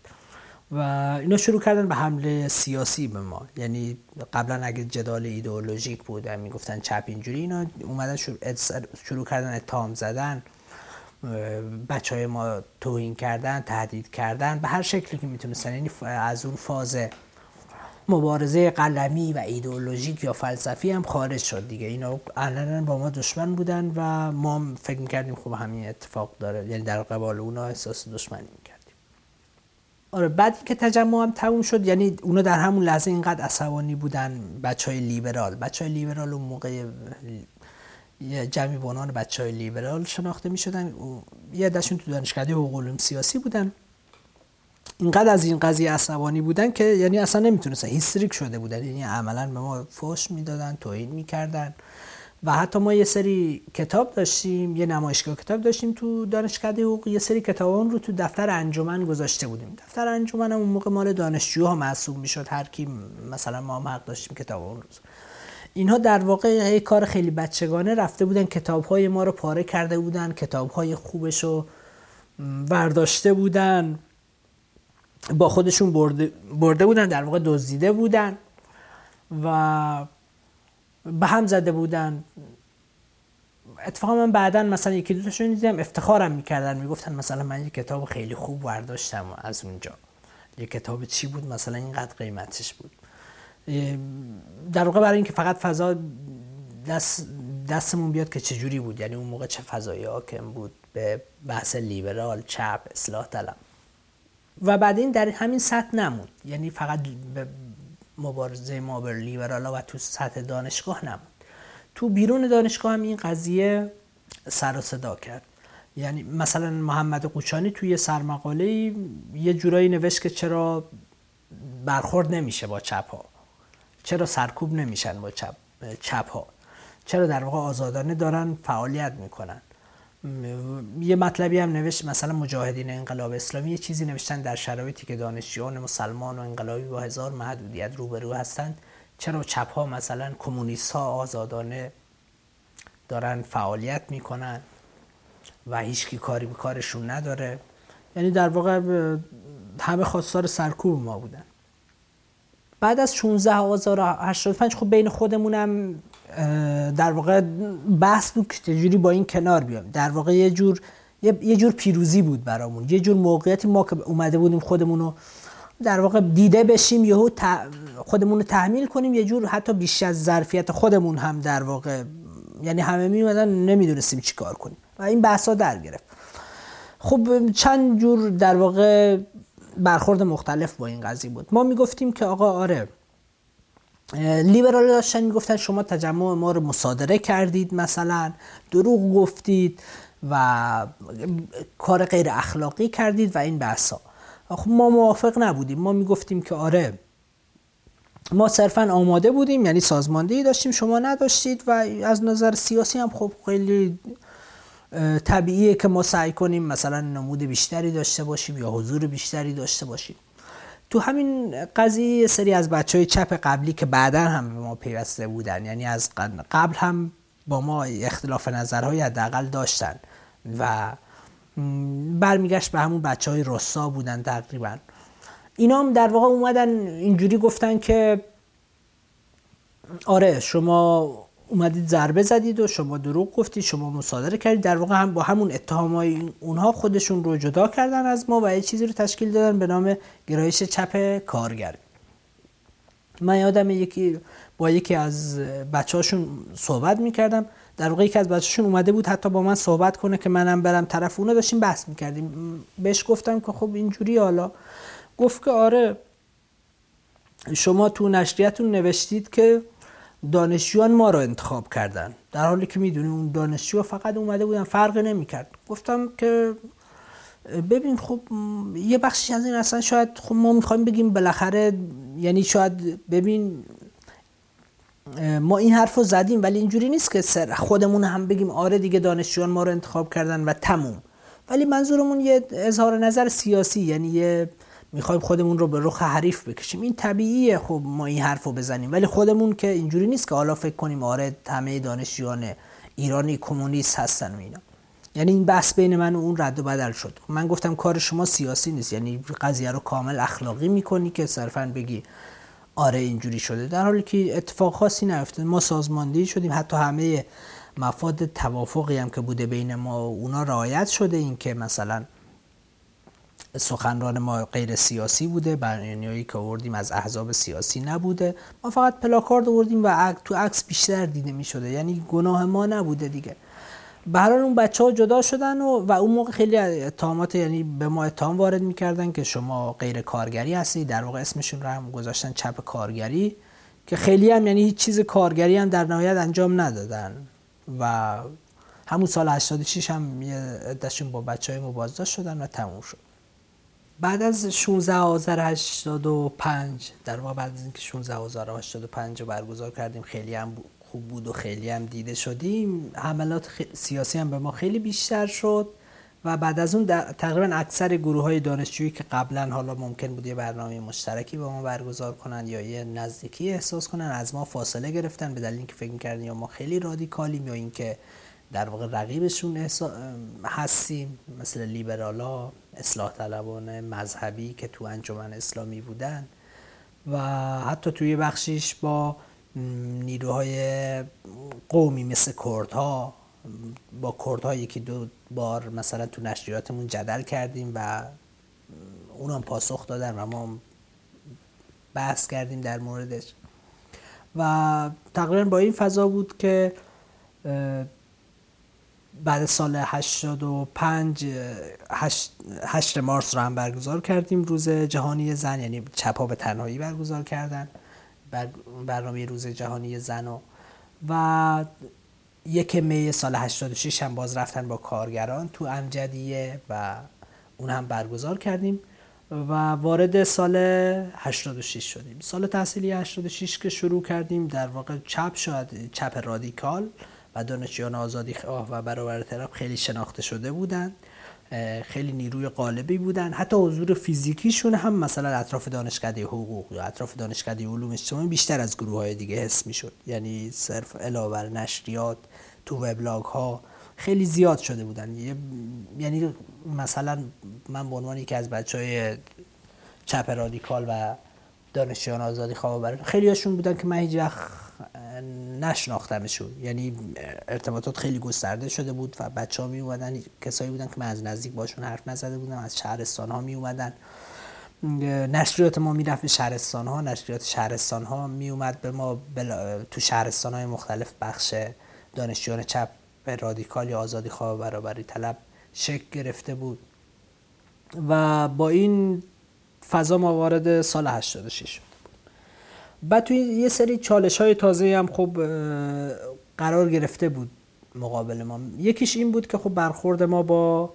و اینا شروع کردن به حمله سیاسی به ما. یعنی قبلا اگه جدال ایدئولوژیک بود می‌گفتن چپ اینجوری اینا اومدن شروع کردن اتهام زدن. بچه های ما توهین کردن تهدید کردن به هر شکلی که می‌تونستن. یعنی از اون فاز مبارزه قلمی و ایدئولوژیک یا فلسفی هم خارج شد دیگه. اینا علنا با ما دشمن بودن و ما فکر می‌کردیم خوب همین اتفاق داره. یعنی در قبال اونا احساس دشمنی می‌کردیم. آره بعد که تجمع هم تموم شد یعنی اونا در همون لحظه اینقدر عصبانی بودن بچه های لیبرال. بچه های لیبرال اون موقع جمعی به عنوان بچه های لیبرال شناخته می شدن یه دشون تو دانشکده حقوق علوم سیاسی بودن. اینقدر از این قضیه عصبانی بودن که یعنی اصلا نمی‌تونستن هیستریک شده بودن. یعنی عملا به ما فوش می‌دادن توهین می‌کردن. و حتی ما یه سری کتاب داشتیم یه نمایشگاه کتاب داشتیم تو دانشکده حقوق. یه سری کتابان رو تو دفتر انجمن گذاشته بودیم. دفتر انجمن اون موقع مال دانشجوها محسوب می‌شد. هر کی مثلا ما هم حق داشتیم کتاب اون روز اینها در واقع یک کار خیلی بچگانه رفته بودن کتاب های ما رو پاره کرده بودن کتاب های خوبش رو برداشته بودن با خودشون برده, برده بودن در واقع دزدیده بودن و به هم زده بودن. اتفاقا من بعدا مثلا یکی دو تاشون دیدم افتخارم می‌کردن می‌گفتن مثلا من یک کتاب خیلی خوب برداشتم از اونجا. یه کتاب چی بود؟ مثلا اینقدر قیمتش بود. در واقع برای اینکه فقط فضا دست دستمون بیاد که چه جوری بود؟ یعنی اون موقع چه فضایی حاکم بود به بحث لیبرال چپ اصلاح طلب؟ و بعد این در همین سطح نمود یعنی فقط به مبارزه ما بر لیبرالا و تو سطح دانشگاه نمود تو بیرون دانشگاه هم این قضیه سر و صدا کرد. یعنی مثلا محمد قوچانی توی سرمقاله یه جورایی نوشت که چرا برخورد نمیشه با چپ ها. چرا سرکوب نمیشن با چپ, چپ ها چرا در واقع آزادانه دارن فعالیت می‌کنن؟ یه مطلبی هم نوشت مثلا مجاهدین انقلاب اسلامی یه چیزی نوشتن در شرایطی که دانشجویان مسلمان و انقلابی با هزار محدودیت روبرو هستند. چرا چپ ها مثلا کمونیست ها آزادانه دارن فعالیت می‌کنن و هیچکی کاری به کارشون نداره؟ یعنی در واقع همه خواستار سرکوب ما بودن. بعد از 16 آذر 85 خب بین خودمونم در واقع بحث بود که چجوری با این کنار بیام. در واقع یه جور یه جور پیروزی بود برامون. یه جور موقعیتی ما که اومده بودیم خودمونو در واقع دیده بشیم یهو خودمون رو تحمیل کنیم یه جور حتی بیش از ظرفیت خودمون هم در واقع یعنی همه می اومدن نمی‌دونستیم چی کار کنیم. و این بحثا در گرفت. خب چند جور در واقع برخورد مختلف با این قضیه بود. ما می‌گفتیم که آقا آره لیبرال داشتن می‌گفتن شما تجمع ما رو مصادره کردید مثلا دروغ گفتید و کار غیر اخلاقی کردید و این بحثا خب ما موافق نبودیم. ما می‌گفتیم که آره ما صرفا آماده بودیم یعنی سازماندهی داشتیم شما نداشتید و از نظر سیاسی هم خب خیلی طبیعیه که ما سعی کنیم مثلا نمود بیشتری داشته باشیم یا حضور بیشتری داشته باشیم. تو همین قضیه سری از بچه های چپ قبلی که بعدا هم به ما پیوسته بودن یعنی از قبل هم با ما اختلاف نظرهای حداقل داشتن و برمیگشت به همون بچه های رسا بودن تقریبا. اینا هم در واقع اومدن اینجوری گفتن که آره شما اومدید ضربه زدید و شما دروغ گفتید شما مصادره کردید. در واقع هم با همون اتهام های اونها خودشون رو جدا کردن از ما و یه چیزی رو تشکیل دادن به نام گرایش چپ کارگر. من یادم یکی با یکی از بچه هاشون صحبت می‌کردم. در واقع یکی از بچه‌شون اومده بود حتی با من صحبت کنه که منم برم طرف اونو داشتیم بحث می‌کردیم. بهش گفتم که خب اینجوری حالا. گفت که آره شما تو نشریتون نوشتید که دانشجویان ما رو انتخاب کردن. در حالی که می‌دونی اون دانشجو فقط اومده بودن فرق نمی‌کرد. گفتم که ببین خب یه بخشی از این اصلا شاید خب ما می‌خوایم بگیم بالاخره یعنی شاید ببین ما این حرف رو زدیم ولی اینجوری نیست که سر خودمون هم بگیم آره دیگه دانشجویان ما رو انتخاب کردن و تموم. ولی منظورمون یه اظهار نظر سیاسی یعنی یه می‌خوایم خودمون رو به رخ حریف بکشیم. این طبیعیه خب ما این حرف رو بزنیم. ولی خودمون که اینجوری نیست که حالا فکر کنیم آره همه دانشجویان ایرانی کمونیست هستن و اینا. یعنی این بحث بین من و اون رد و بدل شد. من گفتم کار شما سیاسی نیست. یعنی قضیه رو کامل اخلاقی می‌کنی که صرفا بگی آره اینجوری شده. در حالی که اتفاق خاصی نیفتاد. ما سازماندهی شدیم. حتی همه مفاد توافقی هم که بوده بین ما و اونا رعایت شده. این که مثلا سخنران ما غیر سیاسی بوده بیانیه‌ای که آوردیم از احزاب سیاسی نبوده. ما فقط پلاکارد آوردیم و تو عکس بیشتر دیده می شده یعنی گناه ما نبوده دیگه. به اون بچه ها جدا شدن و, و اون موقع خیلی اتهامات یعنی به ما اتهام وارد می‌کردن که شما غیر کارگری هستی در واقع اسمشون رو هم گذاشتن چپ کارگری که خیلی هم یعنی هیچ چیز کارگری هم در نهایت انجام ندادن. و همون سال 86 هم یه با بچه های بازداشت شدن و تموم شد. بعد از 16 آذر 85 در واقع بعد از اینکه 16 آذر 85 رو برگزار کردیم خیلی هم خوب بود و خیلی هم دیده شدیم. حملات سیاسی هم به ما خیلی بیشتر شد و بعد از اون تقریبا اکثر گروه های دانشجویی که قبلا حالا ممکن بود یه برنامه مشترکی با ما برگزار کنن یا یه نزدیکی احساس کنن از ما فاصله گرفتن به دلیل اینکه فکر می‌کردن یا ما خیلی رادیکالیم یا اینکه در واقع رقیبشون هستیم مثل لیبرالا اصلاح طلبان مذهبی که تو انجمن اسلامی بودن و حتی توی بخشیش با نیروهای قومی مثل کردها با کردها یکی دو بار مثلا تو نشریاتمون جدل کردیم و اونم پاسخ دادن و ما بحث کردیم در موردش. و تقریبا با این فضا بود که بعد سال 85 8 مارس رو هم برگزار کردیم روز جهانی زن یعنی چپا به تنهایی برگزار کردن. برنامه روز جهانی زن و و یک می سال 86 هم باز رفتن با کارگران تو امجدیه و اون هم برگزار کردیم و وارد سال 86 شدیم. سال تحصیلی 86 که شروع کردیم در واقع چپ شد چپ رادیکال. و دانشجویان آزادی خواه و برابر طرف خیلی شناخته شده بودند خیلی نیروی قالبی بودن. حتی حضور فیزیکیشون هم مثلا اطراف دانشکده حقوق یا اطراف دانشکده علوم اجتماعی بیشتر از گروه های دیگه حس می‌شد. یعنی صرف علاوه بر نشریات تو وبلاگ ها خیلی زیاد شده بودن. یعنی مثلا من به عنوان یکی از بچه های چپ رادیکال و دانشجویان آزادی خواه خیلی هاشون بودن که من هیچ وقت نشناختمشون. یعنی ارتباطات خیلی گسترده شده بود و بچه ها می اومدن کسایی بودن که من از نزدیک باشون حرف نزده بودم از شهرستان ها می اومدن نشریات ما می‌رفت به شهرستان ها نشریات شهرستان ها می اومد به ما تو شهرستان های مختلف بخش دانشجویان چپ به رادیکال یا آزادی خواه برابری طلب شکل گرفته بود. و با این فضا ما وارد سال 86 شد. بعد توی یه سری چالش های تازه هم خب قرار گرفته بود مقابل ما. یکیش این بود که خب برخورد ما با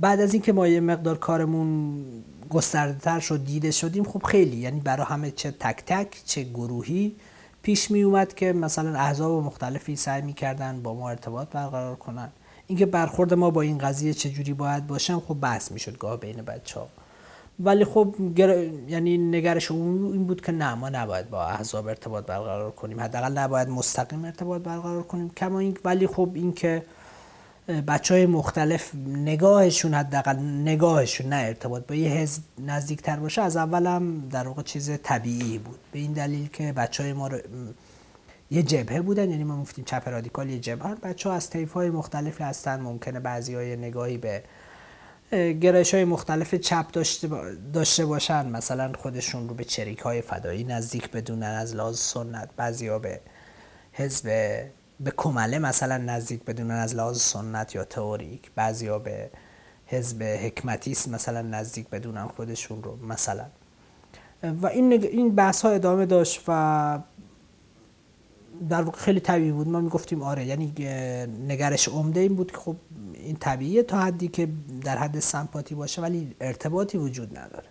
بعد از اینکه ما یه مقدار کارمون گسترده تر شد دیده شدیم خب خیلی یعنی برای همه چه تک تک چه گروهی پیش می اومد که مثلا احزاب مختلفی سعی می‌کردن با ما ارتباط برقرار کنن. اینکه برخورد ما با این قضیه چجوری باید باشن خب بحث می‌شد گاه بین بچه ها ولی خب یعنی نگرش اون این بود که نه ما نباید با احزاب ارتباط برقرار کنیم. حداقل نباید مستقیم ارتباط برقرار کنیم. کما این ولی خب این که های مختلف نگاهشون حداقل نگاهشون نه ارتباط با یه حزب نزدیکتر باشه از اول هم در واقع چیز طبیعی بود. به این دلیل که بچه های ما رو یه جبهه بودن یعنی ما گفتیم چپ رادیکال یه جبهه. بچه از طیف های مختلفی هستن ممکنه بعضی های نگاهی به گرایش های مختلف چپ داشته, داشته باشن. مثلا خودشون رو به چریک های فدایی نزدیک بدونن از لحاظ سنت بعضی به حزب به کمله مثلا نزدیک بدونن از لحاظ سنت یا تئوریک. بعضی به حزب حکمتیست مثلا نزدیک بدونن خودشون رو مثلا. و این این بحث ها ادامه داشت و در واقع خیلی طبیعی بود. ما می‌گفتیم آره یعنی نگرش عمده این بود که خب این طبیعیه تا حدی که در حد سمپاتی باشه ولی ارتباطی وجود نداره.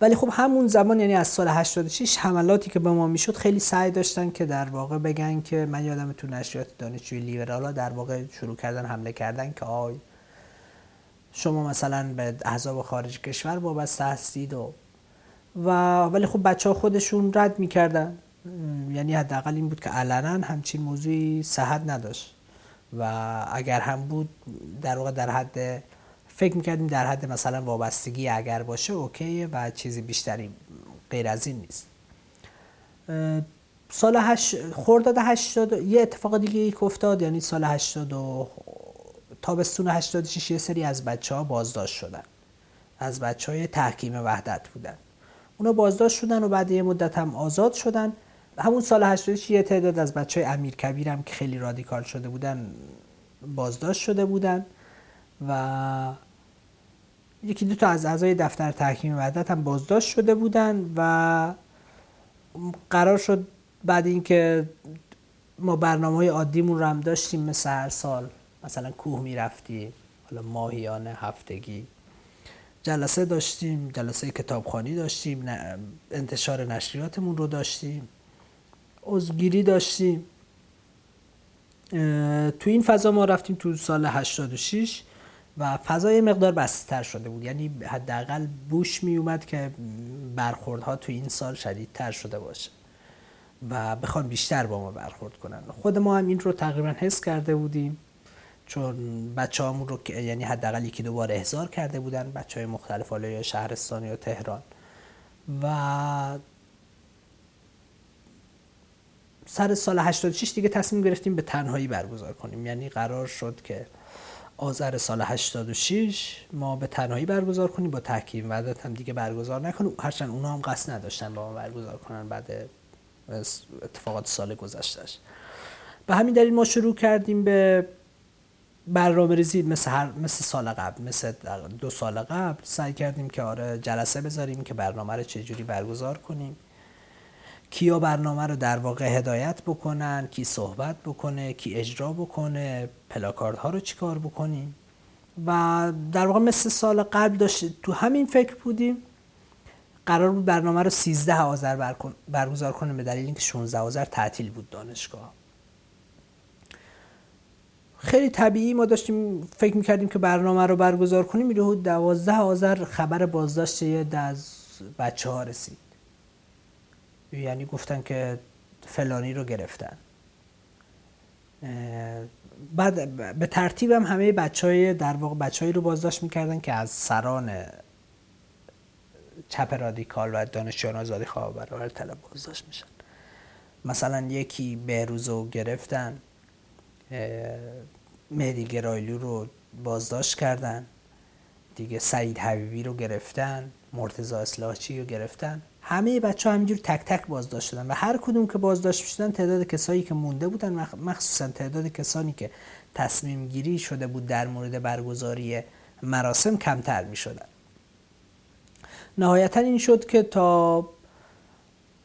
ولی خب همون زمان یعنی از سال 86 حملاتی که به ما می‌شد خیلی سعی داشتن که در واقع بگن که من یادم تو نشریات دانشجوی لیبرالا در واقع شروع کردن حمله کردن که آی شما مثلا به احزاب خارج کشور وابسته هستید و و ولی خب بچه ها خودشون رد می‌کردن. یعنی حداقل این بود که علنا همچین موضوعی صحت نداشت. و اگر هم بود در واقع در حد فکر می‌کردیم در حد مثلا وابستگی اگر باشه اوکیه و چیزی بیشتری غیر از این نیست. سال هش... خورداد هشتاد یه اتفاق دیگه ای افتاد یعنی سال هشتاد و تابستون 86 یه سری از بچه ها بازداشت شدن. از بچه های تحکیم وحدت بودن. اونا بازداشت شدن و بعد یه مدت هم آزاد شدن. همون سال 86 یه تعداد از بچه های امیر کبیر هم که خیلی رادیکال شده بودن بازداشت شده بودن و یکی دو تا از اعضای دفتر تحکیم وحدت هم بازداشت شده بودن و قرار شد بعد اینکه ما برنامه های عادیمون رو هم داشتیم مثل هر سال مثلا کوه می‌رفتیم حالا ماهیانه هفتگی جلسه داشتیم جلسه کتابخانی داشتیم انتشار نشریاتمون رو داشتیم. عضوگیری داشتیم. تو این فضا ما رفتیم تو سال 86 و فضای مقدار بستر شده بود. یعنی حداقل بوش می اومد که برخوردها تو این سال شدیدتر شده باشه و بخوان بیشتر با ما برخورد کنن. خود ما هم این رو تقریبا حس کرده بودیم چون بچه همون رو یعنی حداقل یکی دو بار احضار کرده بودن بچه های مختلف حالا یا شهرستانی یا تهران. و سر سال 86 دیگه تصمیم گرفتیم به تنهایی برگزار کنیم. یعنی قرار شد که آذر سال 86 ما به تنهایی برگزار کنیم با تحکیم وعدت هم دیگه برگزار نکنیم. هرچند اونا هم قصد نداشتن با ما برگزار کنن بعد اتفاقات سال گذشتهش به همین دلیل ما شروع کردیم به برنامه ریزی مثل, هر، مثل سال قبل مثل دو سال قبل سعی کردیم که آره جلسه بذاریم که برنامه رو چجوری برگزار کنیم. کیا برنامه رو در واقع هدایت بکنن کی صحبت بکنه کی اجرا بکنه پلاکارد ها رو چیکار بکنیم؟ و در واقع مثل سال قبل داشت تو همین فکر بودیم قرار بود برنامه رو 13 آذر برگزار کنیم به دلیل اینکه 16 آذر تعطیل بود دانشگاه. خیلی طبیعی ما داشتیم فکر می‌کردیم که برنامه رو برگزار کنیم میره 12 آذر خبر بازداشت یه از بچه ها رسید. یعنی گفتن که فلانی رو گرفتن. بعد به ترتیب هم همه بچه های در واقع بچه رو بازداشت می‌کردن که از سران چپ رادیکال و دانشجویان آزادی خواه برای طلب بازداشت میشن. مثلا یکی بهروزو گرفتن مهدی گرایلو رو بازداشت کردن دیگه سعید حبیبی رو گرفتن مرتضی اصلاحچی رو گرفتن. همه بچه ها همینجور تک تک بازداشت شدن و هر کدوم که بازداشت شدن تعداد کسایی که مونده بودن مخصوصا تعداد کسانی که تصمیم گیری شده بود در مورد برگزاری مراسم کمتر می شدن نهایتا این شد که تا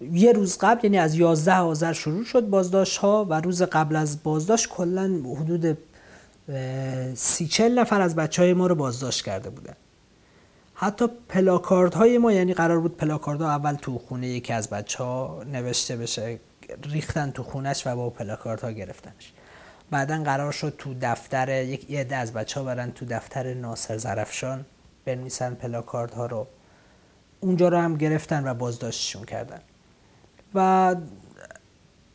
یه روز قبل یعنی از 11 آذر شروع شد بازداشت ها و روز قبل از بازداشت کلا حدود سی چل نفر از بچه های ما رو بازداشت کرده بودن. حتی پلاکارد های ما یعنی قرار بود پلاکارد ها اول تو خونه یکی از بچه ها نوشته بشه ریختن تو خونش و با پلاکارد ها گرفتنش. بعدا قرار شد تو دفتر یک یه از بچه ها برن تو دفتر ناصر زرفشان بنویسن پلاکارد ها رو. اونجا رو هم گرفتن و بازداشتشون کردن. و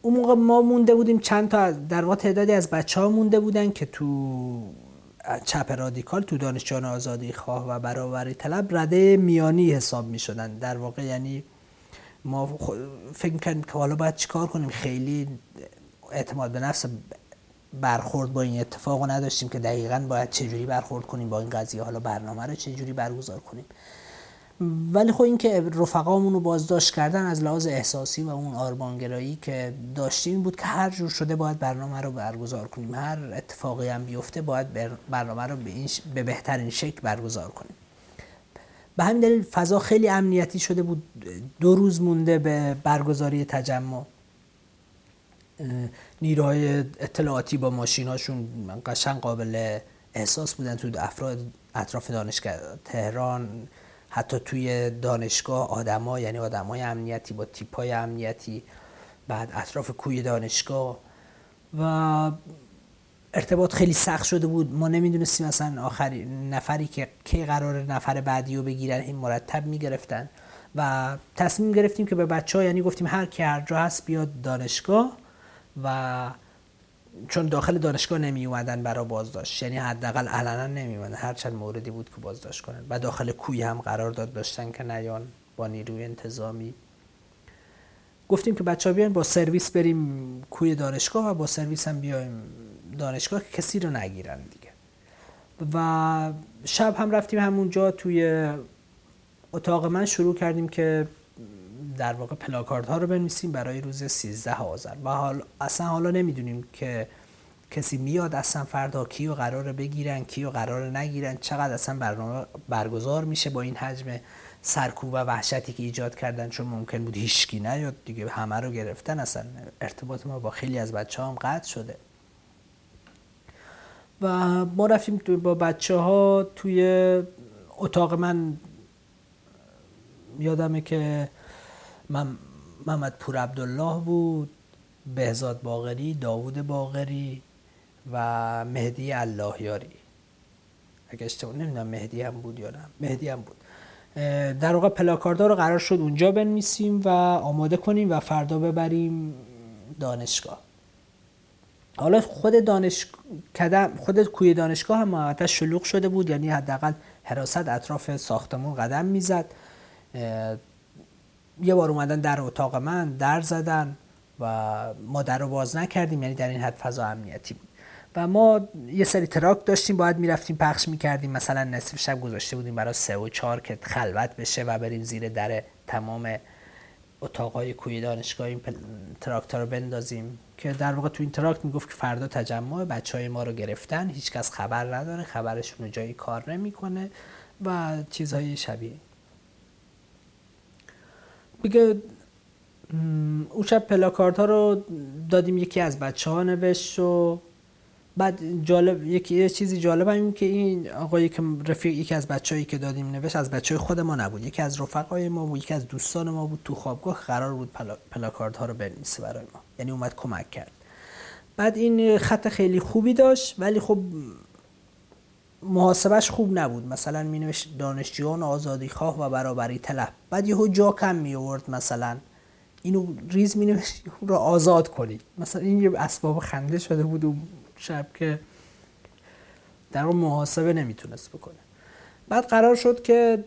اون موقع ما مونده بودیم چند تا در واقع تعدادی از بچه ها مونده بودن که تو چپ رادیکال تو دانشجویان آزادی خواه و برابری طلب رده میانی حساب می شدن در واقع یعنی ما فکر کردیم که حالا باید چیکار کنیم؟ خیلی اعتماد به نفس برخورد با این اتفاق نداشتیم که دقیقا باید چجوری برخورد کنیم با این قضیه. حالا برنامه رو چجوری برگزار کنیم؟ ولی خب اینکه رفقامون رو بازداشت کردن از لحاظ احساسی و اون آرمانگرایی که داشتیم بود که هر جور شده باید برنامه رو برگزار کنیم. هر اتفاقی هم بیفته باید برنامه رو به, به بهترین شکل برگزار کنیم. به همین دلیل فضا خیلی امنیتی شده بود. دو روز مونده به برگزاری تجمع. نیروهای اطلاعاتی با ماشیناشون قشنگ قابل احساس بودن تو افراد اطراف دانشگاه تهران. حتی توی دانشگاه آدما یعنی آدمای امنیتی با تیپای امنیتی بعد اطراف کوی دانشگاه. و ارتباط خیلی سخت شده بود. ما نمی‌دونستیم مثلا آخری نفری که کی قرار نفر بعدی رو بگیرن این مرتب می‌گرفتن. و تصمیم گرفتیم که به بچه ها یعنی گفتیم هر کی هر جا هست بیاد دانشگاه و چون داخل دانشگاه نمی اومدن برای بازداشت. یعنی حداقل علنا نمی اومدن هر چند موردی بود که بازداشت کنن. و داخل کوی هم قرار داد داشتن که نیان با نیروی انتظامی. گفتیم که بچه ها با سرویس بریم کوی دانشگاه و با سرویس هم بیایم دانشگاه که کسی رو نگیرن دیگه. و شب هم رفتیم همونجا توی اتاق من. شروع کردیم که در واقع پلاکارد ها رو بنویسیم برای روز 13 آذر. و حال اصلا حالا نمی‌دونیم که کسی میاد اصلا فردا کیو قرار بگیرن کیو قرار نگیرن چقدر اصلا برنامه برگزار میشه با این حجم سرکوب و وحشتی که ایجاد کردن. چون ممکن بود هیچکی نیاد دیگه همه رو گرفتن اصلا. ارتباط ما با خیلی از بچه هم قطع شده. و ما رفتیم با بچه ها توی اتاق من. یادمه که محمد پور عبدالله بود بهزاد باغری داوود باغری و مهدی اللهیاری. اگه اشتباه نمی‌دونم مهدی هم بود یا نه. مهدی هم بود. در واقع پلاکاردا رو قرار شد اونجا بنویسیم و آماده کنیم و فردا ببریم دانشگاه. حالا خود دانش خود کوی دانشگاه هم محوطه شلوغ شده بود یعنی حداقل حراست اطراف ساختمون قدم می‌زد. یه بار اومدن در اتاق من در زدن و ما در رو باز نکردیم یعنی در این حد فضا امنیتی بود. و ما یه سری تراک داشتیم باید می‌رفتیم پخش می‌کردیم. مثلا نصف شب گذاشته بودیم برای سه و چهار که خلوت بشه و بریم زیر در تمام اتاقای کوی دانشگاه این تراکت رو بندازیم. که در واقع تو این تراکت می‌گفت که فردا تجمع بچه های ما رو گرفتن هیچکس خبر نداره خبرشون رو جایی کار نمی‌کنه و چیزهای شبیه. بگه اون شب پلاکارت ها رو دادیم یکی از بچه ها نوشت و بعد جالب یکی یه چیزی جالب این که این آقایی که رفیق یکی از بچه‌ای که دادیم نوشت از بچه خود ما نبود. یکی از رفقای ما بود یکی از دوستان ما بود تو خوابگاه قرار بود پلا... پلاکارد ها رو بنویسه برای ما. یعنی اومد کمک کرد. بعد این خط خیلی خوبی داشت ولی خب محاسبش خوب نبود. مثلا می نوشت دانشجویان آزادی خواه و برابری طلب بعد یهو جا کم می آورد مثلا. اینو ریز می نوشت رو آزاد کنید. مثلا این یه اسباب خنده شده بود و شب که در اون محاسبه نمی‌تونست بکنه. بعد قرار شد که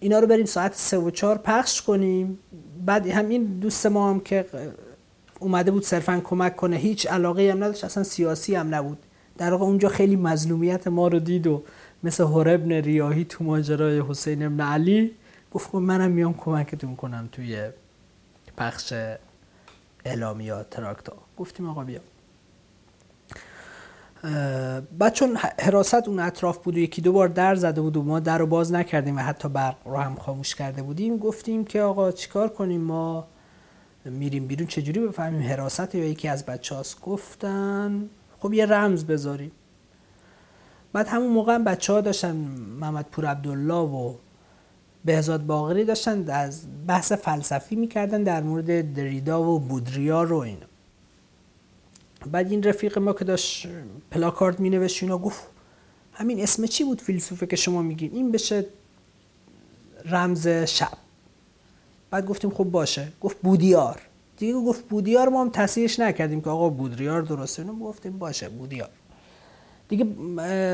اینا رو بریم ساعت سه و چهار پخش کنیم. بعد همین دوست ما هم که اومده بود صرفا کمک کنه. هیچ علاقه هم نداشت. اصلا سیاسی هم نبود. در واقع اونجا خیلی مظلومیت ما رو دید و مثل هرب ابن ریاهی تو ماجرای حسین ابن علی گفت خب منم میام کمکتون کنم توی پخش اعلامیات تراکتا گفتیم آقا بیا. بعد چون حراست اون اطراف بود و یکی دو بار در زده بود و ما در رو باز نکردیم و حتی برق رو هم خاموش کرده بودیم گفتیم که آقا چیکار کنیم ما؟ میریم بیرون چجوری بفهمیم حراست یا یکی از بچه هاست گفتن خب یه رمز بذاریم. بعد همون موقع هم بچه ها داشتن محمد پور عبدالله و بهزاد باغری داشتن از بحث فلسفی می‌کردن در مورد دریدا و بودریا رو اینا. بعد این رفیق ما که داشت پلاکارد می نوشت اینا گفت همین اسم چی بود فیلسوفه که شما میگین؟ این بشه رمز شب. بعد گفتیم خب باشه. گفت بودیار. دیگه گفت بودیار ما هم تصحیحش نکردیم که آقا بودریار درسته؟ اینو گفتیم باشه بودیار. دیگه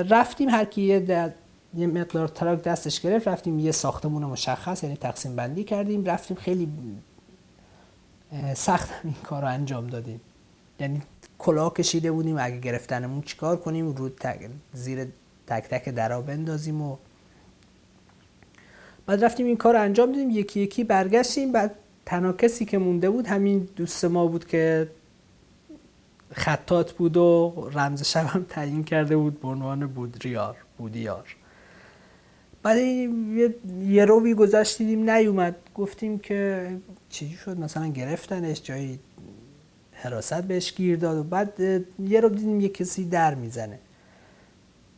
رفتیم هر کی یه, یه مقدار تراک دستش گرفت رفتیم یه ساختمون مشخص یعنی تقسیم بندی کردیم رفتیم خیلی سخت این کار انجام دادیم. یعنی کلاه کشیده بودیم اگه گرفتنمون چیکار کنیم رو تک زیر تک تک درا بندازیم و بعد رفتیم این کار انجام دادیم یکی یکی برگشتیم بعد تنها کسی که مونده بود همین دوست ما بود که خطات بود و رمز شب هم تعیین کرده بود به عنوان بودریار بودیار. بعد یه روی گذشت دیدیم نیومد. گفتیم که چی شد؟ مثلا گرفتنش جایی حراست بهش گیر داد و بعد یه رو دیدیم یه کسی در می‌زنه.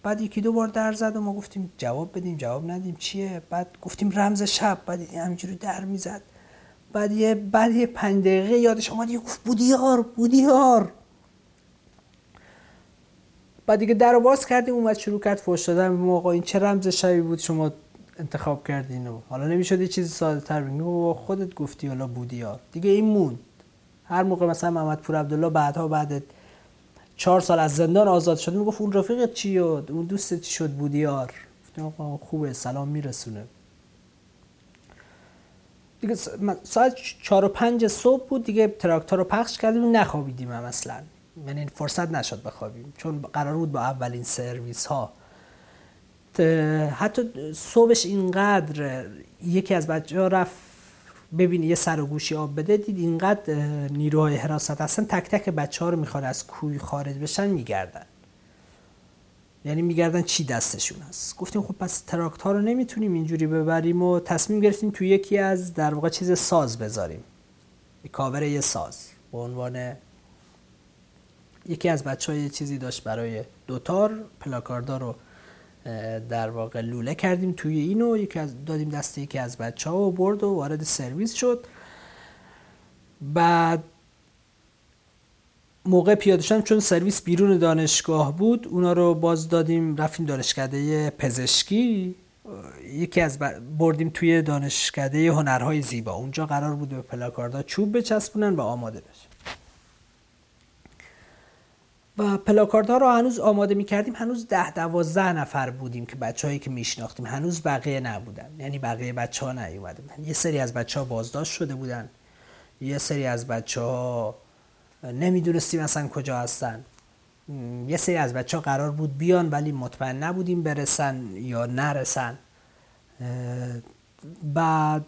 بعد یکی دو بار در زد و ما گفتیم جواب بدیم جواب ندیم. چیه؟ بعد گفتیم رمز شب. بعد همینجوری در می‌زد. بعد یه بعد یه پنج دقیقه یادش آمد یه گفت بودیار بودیار بعد دیگه در باز کردیم اومد شروع کرد فوش دادن به آقا این چه رمز شبی بود شما انتخاب کردین و حالا نمی‌شد یه چیزی ساده تر بگیم خودت گفتی حالا بودیار دیگه این مون هر موقع مثلا محمد پور عبدالله بعدها بعد چهار سال از زندان آزاد شد می‌گفت اون رفیقت چی و اون دوست چی شد؟ بودیار آقا خوبه سلام میرسونه. دیگه ساعت چهار و پنج صبح بود دیگه تراکتور رو پخش کردیم نخوابیدیم هم اصلا. یعنی فرصت نشد بخوابیم چون قرار بود با اولین سرویس ها. حتی صبحش اینقدر یکی از بچه ها رفت ببینی یه سر و گوشی آب بده دید اینقدر نیروهای حراست هستن تک تک بچه ها رو می‌خواد از کوی خارج بشن میگردن. یعنی میگردن چی دستشون هست. گفتیم خب پس تراکت ها رو نمی‌تونیم اینجوری ببریم و تصمیم گرفتیم تو یکی از در واقع چیز ساز بذاریم. کاور یه ساز به عنوان یکی از بچه های چیزی داشت برای دوتار پلاکاردا رو در واقع لوله کردیم توی اینو. یکی از دادیم دست یکی از بچه ها و برد و وارد سرویس شد. بعد موقع پیاده شدم چون سرویس بیرون دانشگاه بود اونا رو باز دادیم رفتیم دانشکده پزشکی. یکی از بردیم توی دانشکده هنرهای زیبا. اونجا قرار بود به پلاکاردا چوب بچسبونن و آماده بشه. و پلاکاردها رو هنوز آماده می کردیم هنوز ده دوازده نفر بودیم که بچههایی که میشناختیم. هنوز بقیه نبودن. یعنی بقیه بچه ها نیومده بودن. یه سری از بچه ها بازداشت شده بودن. یه سری از بچه ها نمی‌دونستیم اصلا کجا هستن. یه سری از بچه ها قرار بود بیان ولی مطمئن نبودیم برسن یا نرسن. بعد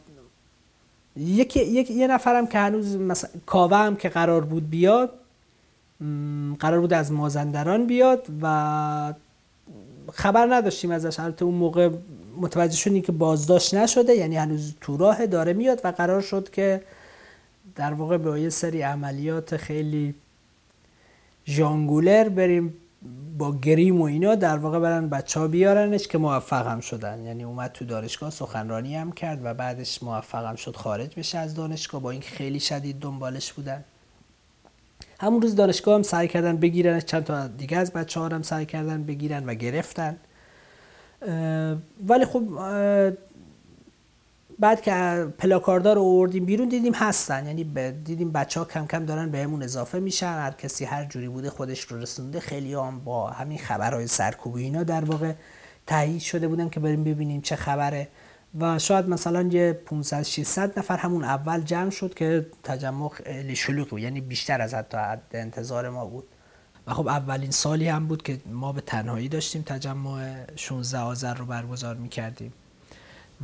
یکی یک یه نفرم که هنوز مثلا کاوه هم که قرار بود بیاد قرار بود از مازندران بیاد و خبر نداشتیم ازش. البته اون موقع متوجه شدیم که بازداشت نشده یعنی هنوز تو راه داره میاد و قرار شد که در واقع با یه سری عملیات خیلی ژانگولر بریم با گریم و اینا در واقع برن بچه ها بیارنش که موفق هم شدن. یعنی اومد تو دانشگاه سخنرانی هم کرد و بعدش موفق هم شد خارج بشه از دانشگاه. با اینکه خیلی شدید دنبالش بودن. همون روز دانشگاه هم سعی کردن بگیرن چند تا دیگه از بچه ها هم سعی کردن بگیرن و گرفتن. ولی خب بعد که پلاکاردار رو آوردیم بیرون دیدیم هستن. یعنی دیدیم بچه کم کم دارن بهمون اضافه میشن. هر کسی هر جوری بوده خودش رو رسونده. خیلی هم با همین خبرهای سرکوب اینا در واقع تایید شده بودن که بریم ببینیم چه خبره. و شاید مثلا یه 500 600 نفر همون اول جمع شد که تجمع خیلی شلوغ بود. یعنی بیشتر از حتی انتظار ما بود. و خب اولین سالی هم بود که ما به تنهایی داشتیم تجمع 16 آذر رو برگزار می‌کردیم.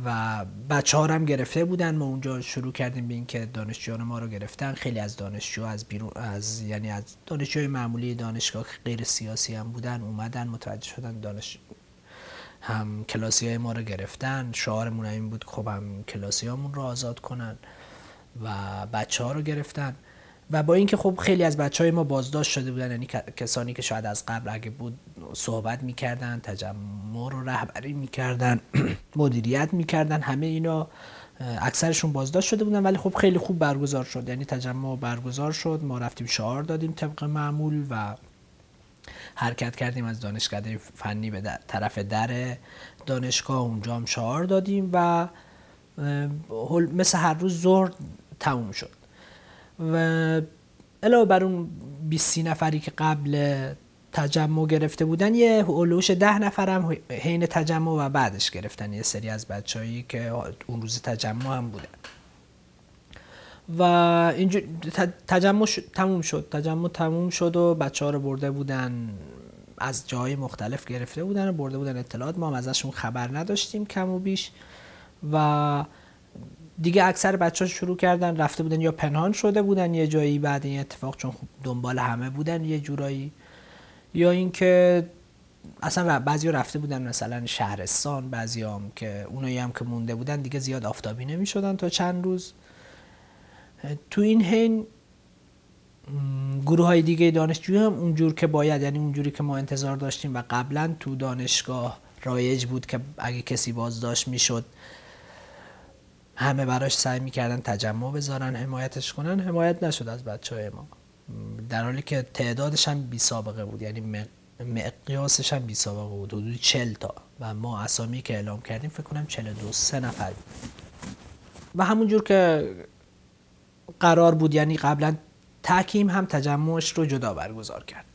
و بچه ها هم گرفته بودن. ما اونجا شروع کردیم به اینکه دانشجویان ما رو گرفتن. خیلی از دانشجو از بیرون از یعنی از دانشجوی معمولی دانشگاه غیر سیاسی هم بودن اومدن متوجه شدن دانش هم کلاسی های ما رو گرفتن. شعارمون این بود خب هم کلاسی هامون رو آزاد کنن و بچه ها رو گرفتن. و با اینکه خب خیلی از بچه های ما بازداشت شده بودن یعنی کسانی که شاید از قبل اگه بود صحبت می‌کردن تجمع رو رهبری می‌کردن مدیریت می‌کردن همه اینا اکثرشون بازداشت شده بودن ولی خب خیلی خوب برگزار شد. یعنی تجمع برگزار شد ما رفتیم شعار دادیم طبق معمول و حرکت کردیم از دانشکده فنی به طرف در دانشگاه. اونجا هم شعار دادیم و مثل هر روز ظهر تموم شد. و علاوه بر اون 20 نفری که قبل تجمع گرفته بودن یه اولوش ده نفرم حین تجمع و بعدش گرفتن یه سری از بچههایی که اون روز تجمع هم بودن. و اینجور تجمع تموم شد. تجمع تموم شد و بچه ها رو برده بودن از جاهای مختلف گرفته بودن و برده بودن اطلاعات. ما هم ازشون خبر نداشتیم کم و بیش. و دیگه اکثر بچه ها شروع کردن رفته بودن یا پنهان شده بودن یه جایی بعد این اتفاق چون خب دنبال همه بودن یه جورایی. یا اینکه اصلا بعضی رفته بودن مثلا شهرستان بعضی هم که اونایی هم که مونده بودن دیگه زیاد آفتابی نمی شدن تا چند روز. تو این حین گروه های دیگه دانشجوی هم اونجور که باید یعنی اونجوری که ما انتظار داشتیم و قبلا تو دانشگاه رایج بود که اگه کسی بازداشت می‌شد همه براش سعی می‌کردن تجمع بذارن حمایتش کنن. حمایت نشد از بچه های ما. در حالی که تعدادش هم بی سابقه بود یعنی مقیاسش هم بی سابقه بود. حدود 40 تا. و ما اسامی که اعلام کردیم فکر کنم 42 سه نفر و همونجور که قرار بود یعنی قبلا تحکیم هم تجمعش رو جدا برگزار کرد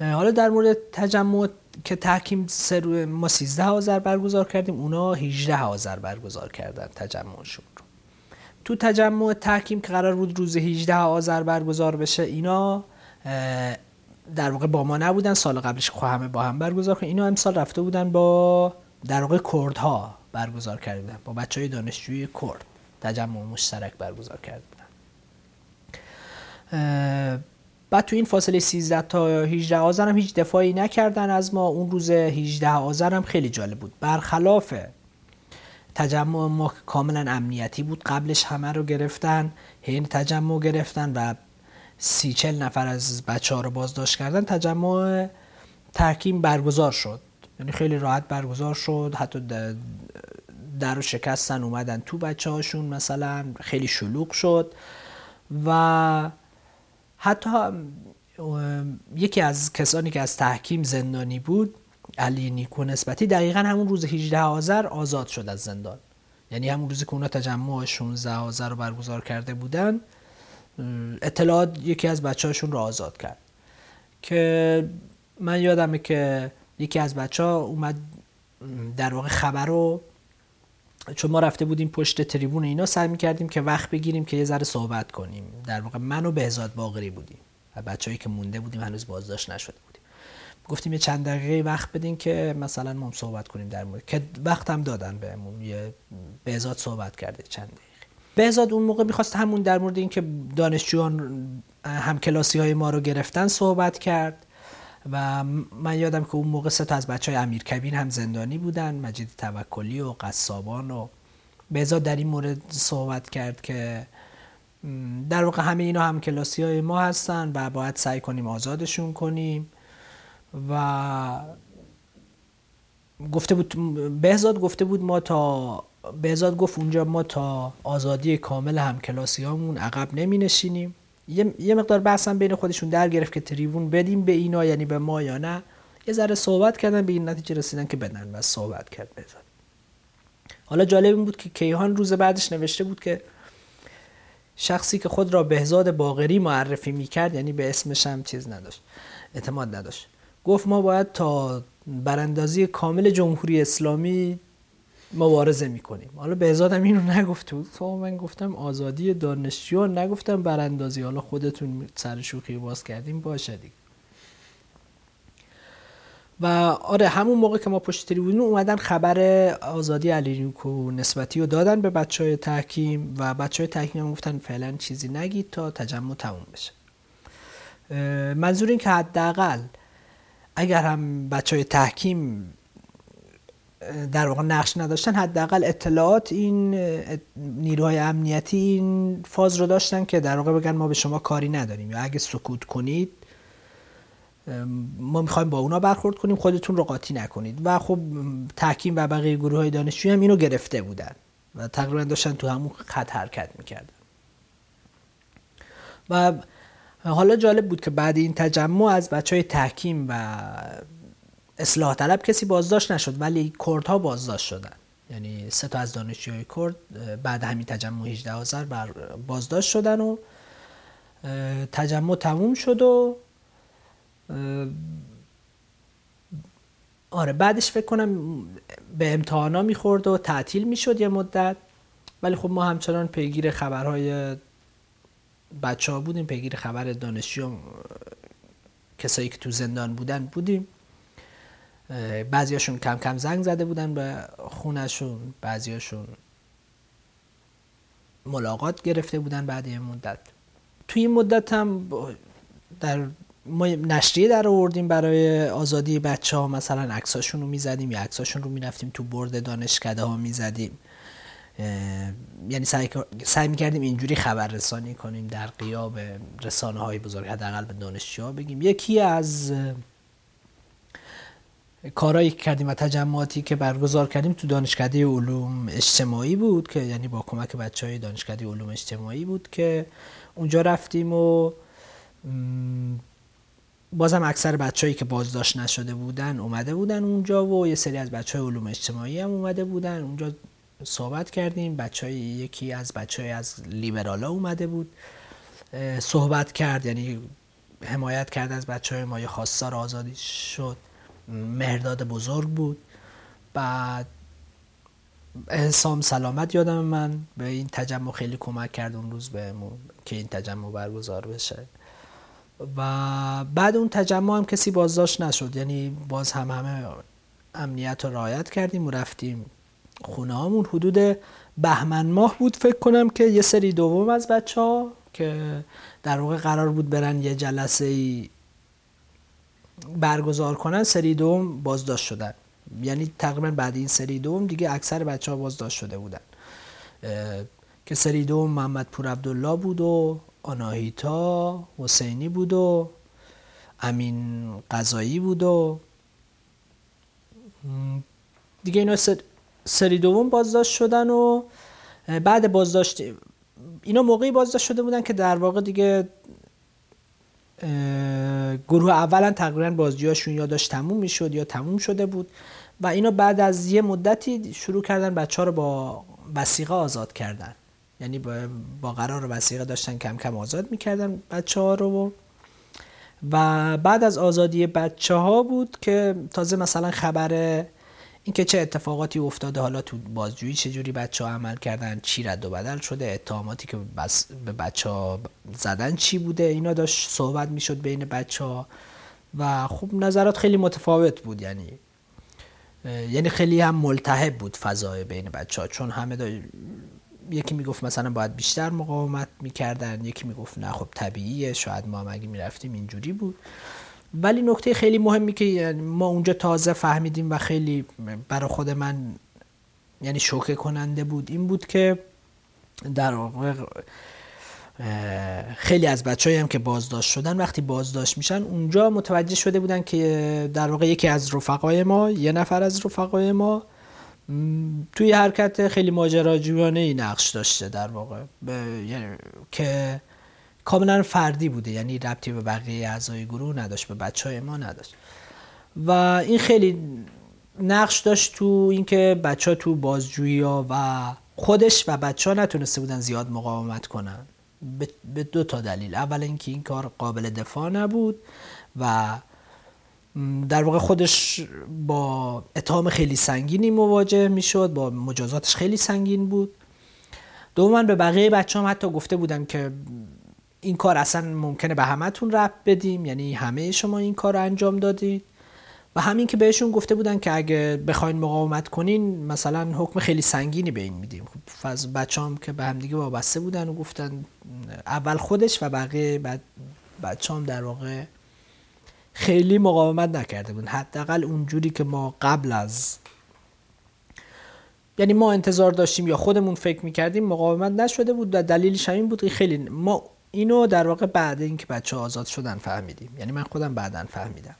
حالا در مورد تجمع که تحکیم سر ما 13 آذر برگزار کردیم اونا 18 آذر برگزار کردن تجمعشون رو. تو تجمع تحکیم که قرار بود روز 18 آذر برگزار بشه اینا در واقع با ما نبودن. سال قبلش خواهمه همه با هم برگزار کردن. اینا امسال رفته بودن با در واقع کردها برگزار کردن. با بچه های دانشجوی کرد. تجمع مشترک برگزار کرده بعد تو این فاصله 13 تا 18 آذر هم هیچ دفاعی نکردن از ما. اون روز 18 آذر هم خیلی جالب بود. برخلاف تجمع ما کاملا امنیتی بود قبلش همه رو گرفتن حین تجمع گرفتن و سی چل نفر از بچه ها رو بازداشت کردن. تجمع ترکیم برگزار شد. یعنی خیلی راحت برگزار شد. حتی در رو شکستن اومدن تو بچه هاشون مثلا. خیلی شلوغ شد. و حتی یکی از کسانی که از تحکیم زندانی بود علی نیکو نسبتی دقیقا همون روز 18 آذر آزاد شد از زندان. یعنی همون روزی که اونا تجمع 16 آذر رو برگزار کرده بودن اطلاعات یکی از بچه هاشون رو آزاد کرد. که من یادمه که یکی از بچه ها اومد در واقع خبر رو چون ما رفته بودیم پشت تریبون اینا سعی می‌کردیم که وقت بگیریم که یه ذره صحبت کنیم. در واقع من و بهزاد باقری بودیم و بچههایی که مونده بودیم هنوز بازداشت نشده بودیم. گفتیم یه چند دقیقه وقت بدین که مثلا ما صحبت کنیم در مورد که وقت هم دادن بهمون یه بهزاد صحبت کرده چند دقیقه. بهزاد اون موقع می‌خواست همون در مورد اینکه دانشجویان هم ما رو گرفتن صحبت کرد. و من یادم که اون موقع سه تا از بچه های امیر کبیر هم زندانی بودن مجید توکلی و قصابان و بهزاد در این مورد صحبت کرد که در واقع همه اینا هم کلاسی های ما هستن و باید سعی کنیم آزادشون کنیم و گفته بود بهزاد گفته بود ما تا بهزاد گفت اونجا ما تا آزادی کامل هم کلاسی هامون عقب نمی نشینیم یه،, یه مقدار بحثم بین خودشون در گرفت که تریبون بدیم به اینا یعنی به ما یا نه. یه ذره صحبت کردن به این نتیجه رسیدن که بدن و صحبت کرد بهزاد حالا جالب این بود که کیهان روز بعدش نوشته بود که شخصی که خود را بهزاد باغری معرفی می‌کرد یعنی به اسمش هم چیز نداشت اعتماد نداشت. گفت ما باید تا براندازی کامل جمهوری اسلامی مبارزه می‌کنیم. حالا بهزادم اینو نگفته بود. تو من گفتم آزادی دانشجو نگفتم براندازی. حالا خودتون سر شوخی باز کردیم باشه دیگه. و آره همون موقع که ما پشت تریبون اومدن خبر آزادی علی نسبتی رو دادن به بچه های تحکیم و بچه های تحکیم هم گفتن فعلا چیزی نگید تا تجمع تموم بشه. منظور این که حداقل اگر هم بچه های تحکیم در واقع نقش نداشتن. حداقل اطلاعات این نیروهای امنیتی این فاز رو داشتن که در واقع بگن ما به شما کاری نداریم. یا اگه سکوت کنید ما می‌خوایم با اونا برخورد کنیم خودتون رو قاطی نکنید. و خب تحکیم و بقیه گروه های دانشجویی هم اینو گرفته بودن و تقریبا داشتن تو همون خط حرکت می‌کردن. و حالا جالب بود که بعد این تجمع از بچه های تحکیم و اصلاح طلب کسی بازداشت نشد ولی کردها بازداشت شدن. یعنی سه تا از دانشجوهای کرد بعد همین تجمع 18 آذر بر بازداشت شدن و تجمع تموم شد و آره بعدش فکر کنم به امتحانا می‌خورد و تعطیل می‌شد یه مدت. ولی خب ما همچنان پیگیر خبرهای بچه ها بودیم پیگیر خبر دانشجو کسایی که تو زندان بودن بودیم. بعضیاشون کم کم زنگ زده بودن به خونشون بعضیاشون ملاقات گرفته بودن بعد یه مدت. توی این مدت هم در ما نشریه در آوردیم برای آزادی بچه ها مثلا عکساشون رو می‌زدیم یا عکساشون رو می‌رفتیم تو برد دانشکده ها می‌زدیم یعنی سعی, سعی می‌کردیم اینجوری خبر رسانی کنیم در قیاب رسانه های بزرگ حداقل به دانشجوها بگیم. یکی از کارایی که کردیم و تجمعاتی که برگزار کردیم تو دانشکده علوم اجتماعی بود که یعنی با کمک بچه های دانشکده علوم اجتماعی بود که اونجا رفتیم و بازم اکثر بچههایی که بازداشت نشده بودن اومده بودن اونجا و یه سری از بچه های علوم اجتماعی هم اومده بودن. اونجا صحبت کردیم بچه های یکی از بچه های از لیبرالا اومده بود صحبت کرد یعنی حمایت کرد از بچه های ما یه خواستار آزادی شد. مهرداد بزرگ بود. بعد حسام سلامت یادم من. به این تجمع خیلی کمک کرد اون روز بهمون که این تجمع برگزار بشه. و بعد اون تجمع هم کسی بازداشت نشد. یعنی باز هم همه امنیت رو رعایت کردیم و رفتیم خونه همون حدود بهمن ماه بود فکر کنم که یه سری دوم از بچه ها که در واقع قرار بود برن یه جلسه ای برگزار کنن سری دوم بازداشت شدن. یعنی تقریبا بعد این سری دوم دیگه اکثر بچه ها بازداشت شده بودن. که سری دوم محمد پور عبدالله بود و آناهیتا حسینی بود و امین قضایی بود و دیگه اینا سری دوم بازداشت شدن و بعد بازداشت اینا موقعی بازداشت شده بودن که در واقع دیگه گروه اولا تقریبا بازجوییشون یا داشت تموم می‌شد یا تموم شده بود و اینو بعد از یه مدتی شروع کردن بچه ها رو با وسیقه آزاد کردن. یعنی با قرار وسیقه داشتن کم کم آزاد می‌کردن بچه ها رو و بعد از آزادی بچه ها بود که تازه مثلا خبر اینکه چه اتفاقاتی افتاده حالا تو بازجویی چجوری بچه ها عمل کردن چی رد و بدل شده اتهاماتی که بس به بچه ها زدن چی بوده؟ اینا داشت صحبت می‌شد بین بچه ها و خب نظرات خیلی متفاوت بود یعنی یعنی خیلی هم ملتهب بود فضای بین بچه ها چون همه دا... یکی می‌گفت مثلا باید بیشتر مقاومت می‌کردن یکی می‌گفت نه خب طبیعیه شاید ما هم اگه می‌رفتیم اینجوری بود. ولی نکته خیلی مهمی که یعنی ما اونجا تازه فهمیدیم و خیلی برای خود من یعنی شوکه کننده بود این بود که در واقع خیلی از بچه هم که بازداشت شدن وقتی بازداشت میشن اونجا متوجه شده بودن که در واقع یکی از رفقای ما یه نفر از رفقای ما توی حرکت خیلی ماجراجویانه ای نقش داشته در واقع. یعنی که کاملا فردی بوده یعنی ربطی به بقیه اعضای گروه نداشت به بچه های ما نداشت. و این خیلی نقش داشت تو اینکه بچه ها تو بازجویی ها و خودش و بچه ها نتونسته بودن زیاد مقاومت کنن. به دو تا دلیل. اول اینکه این کار قابل دفاع نبود و در واقع خودش با اتهام خیلی سنگینی مواجه می‌شد با مجازاتش خیلی سنگین بود. دوما به بقیه بچه هم حتی گفته بودن که این کار اصلا ممکنه به همتون رب بدیم یعنی همه شما این کار رو انجام دادید. و همین که بهشون گفته بودن که اگه بخواین مقاومت کنین مثلا حکم خیلی سنگینی به این میدیم. خب بچه هم که به همدیگه وابسته بودن و گفتن اول خودش و بقیه بعد بچه هم در واقع خیلی مقاومت نکرده بودن. حداقل اونجوری که ما قبل از یعنی ما انتظار داشتیم یا خودمون فکر می‌کردیم مقاومت نشده بود و دلیلش همین بود که خیلی ما اینو در واقع بعد اینکه بچه آزاد شدن فهمیدیم. یعنی من خودم بعدا فهمیدم.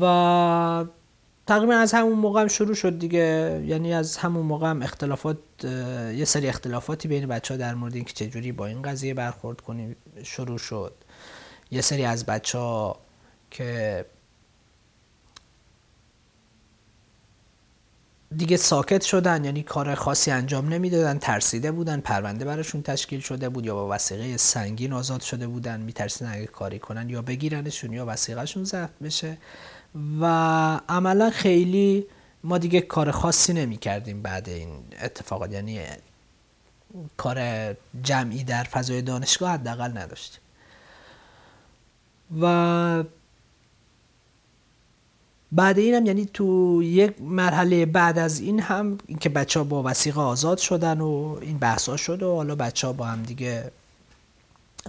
و تقریبا از همون موقع هم شروع شد دیگه. یعنی از همون موقع هم اختلافات یه سری اختلافاتی بین بچه ها در مورد اینکه چجوری با این قضیه برخورد کنیم شروع شد. یه سری از بچه ها که دیگه ساکت شدن یعنی کار خاصی انجام نمی‌دادن ترسیده بودن پرونده براشون تشکیل شده بود یا با وسیقه سنگین آزاد شده بودن میترسیدن اگه کاری کنن یا بگیرنشون یا وسیقهشون ضبط بشه. و عملا خیلی ما دیگه کار خاصی نمی کردیم بعد این اتفاقات یعنی کار جمعی در فضای دانشگاه حداقل نداشتیم. و بعد اینم یعنی تو یک مرحله بعد از این هم اینکه بچه ها با وسیقه آزاد شدن و این بحث ها شد و حالا بچه ها با هم دیگه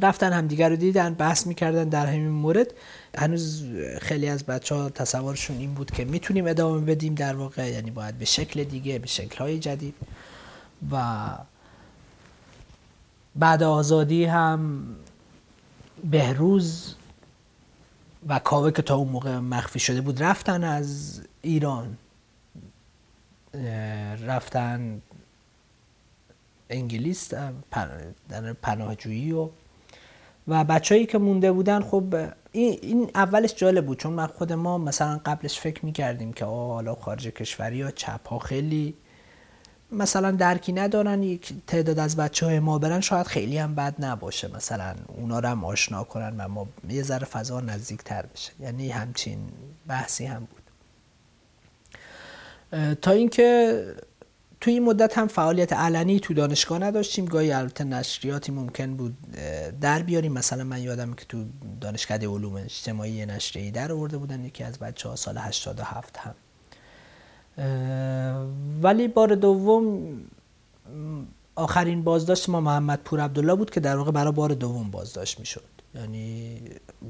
رفتن همدیگه رو دیدن بحث می‌کردن در همین مورد. هنوز خیلی از بچه ها تصورشون این بود که می‌تونیم ادامه بدیم در واقع یعنی باید به شکل دیگه به شکل های جدید. و بعد آزادی هم بهروز و کاوه که تا اون موقع مخفی شده بود رفتن از ایران. رفتن انگلیس در پناهجویی و و بچههایی که مونده بودن خب این, اولش جالب بود چون من خود ما مثلا قبلش فکر می‌کردیم که آه حالا خارج کشوری یا چپ ها خیلی مثلا درکی ندارن یک تعداد از بچه های ما برن شاید خیلی هم بد نباشه. مثلا اونا رو هم آشنا کنن و ما یه ذره فضا نزدیک تر بشه. یعنی همچین بحثی هم بود. تا اینکه توی این مدت هم فعالیت علنی تو دانشگاه نداشتیم. گاهی البته نشریاتی ممکن بود در بیاریم. مثلا من یادم که تو دانشکده علوم اجتماعی نشریه‌ای در آورده بودن. یکی از بچه ها سال 87 هم ولی بار دوم آخرین بازداشت ما محمد پور عبدالله بود که در واقع برای بار دوم بازداشت می‌شد. یعنی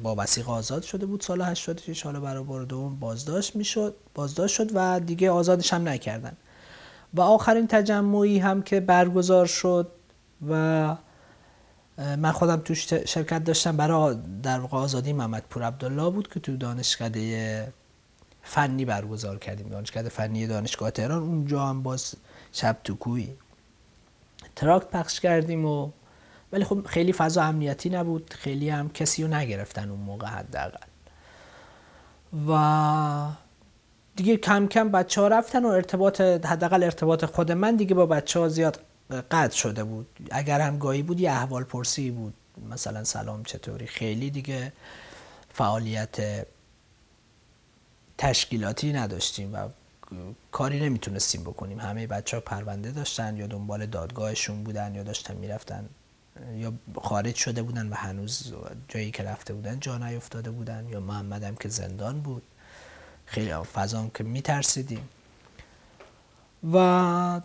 با وسیقه آزاد شده بود سال 86 حالا برای بار دوم بازداشت می‌شد بازداشت شد و دیگه آزادش هم نکردن. و آخرین تجمعی هم که برگزار شد و من خودم توش شرکت داشتم برای در واقع آزادی محمد پور عبدالله بود که تو دانشکده فنی برگزار کردیم. دانشکده فنی دانشگاه تهران. اونجا هم باز شب تو کوی تراکت پخش کردیم و ولی خب خیلی فضا امنیتی نبود. خیلی هم کسی رو نگرفتن اون موقع حداقل. و دیگه کم کم بچه ها رفتن و ارتباط حداقل ارتباط خود من دیگه با بچه ها زیاد قطع شده بود. اگر هم گاهی بود یه احوال پرسی بود. مثلا سلام چطوری؟ خیلی دیگه فعالیت تشکیلاتی نداشتیم و کاری نمی‌تونستیم بکنیم. همه بچه ها پرونده داشتن یا دنبال دادگاهشون بودن یا داشتن می‌رفتن یا خارج شده بودن و هنوز جایی که رفته بودن جا نیفتاده بودن یا محمدم که زندان بود. خیلی فضا که میترسیدیم. و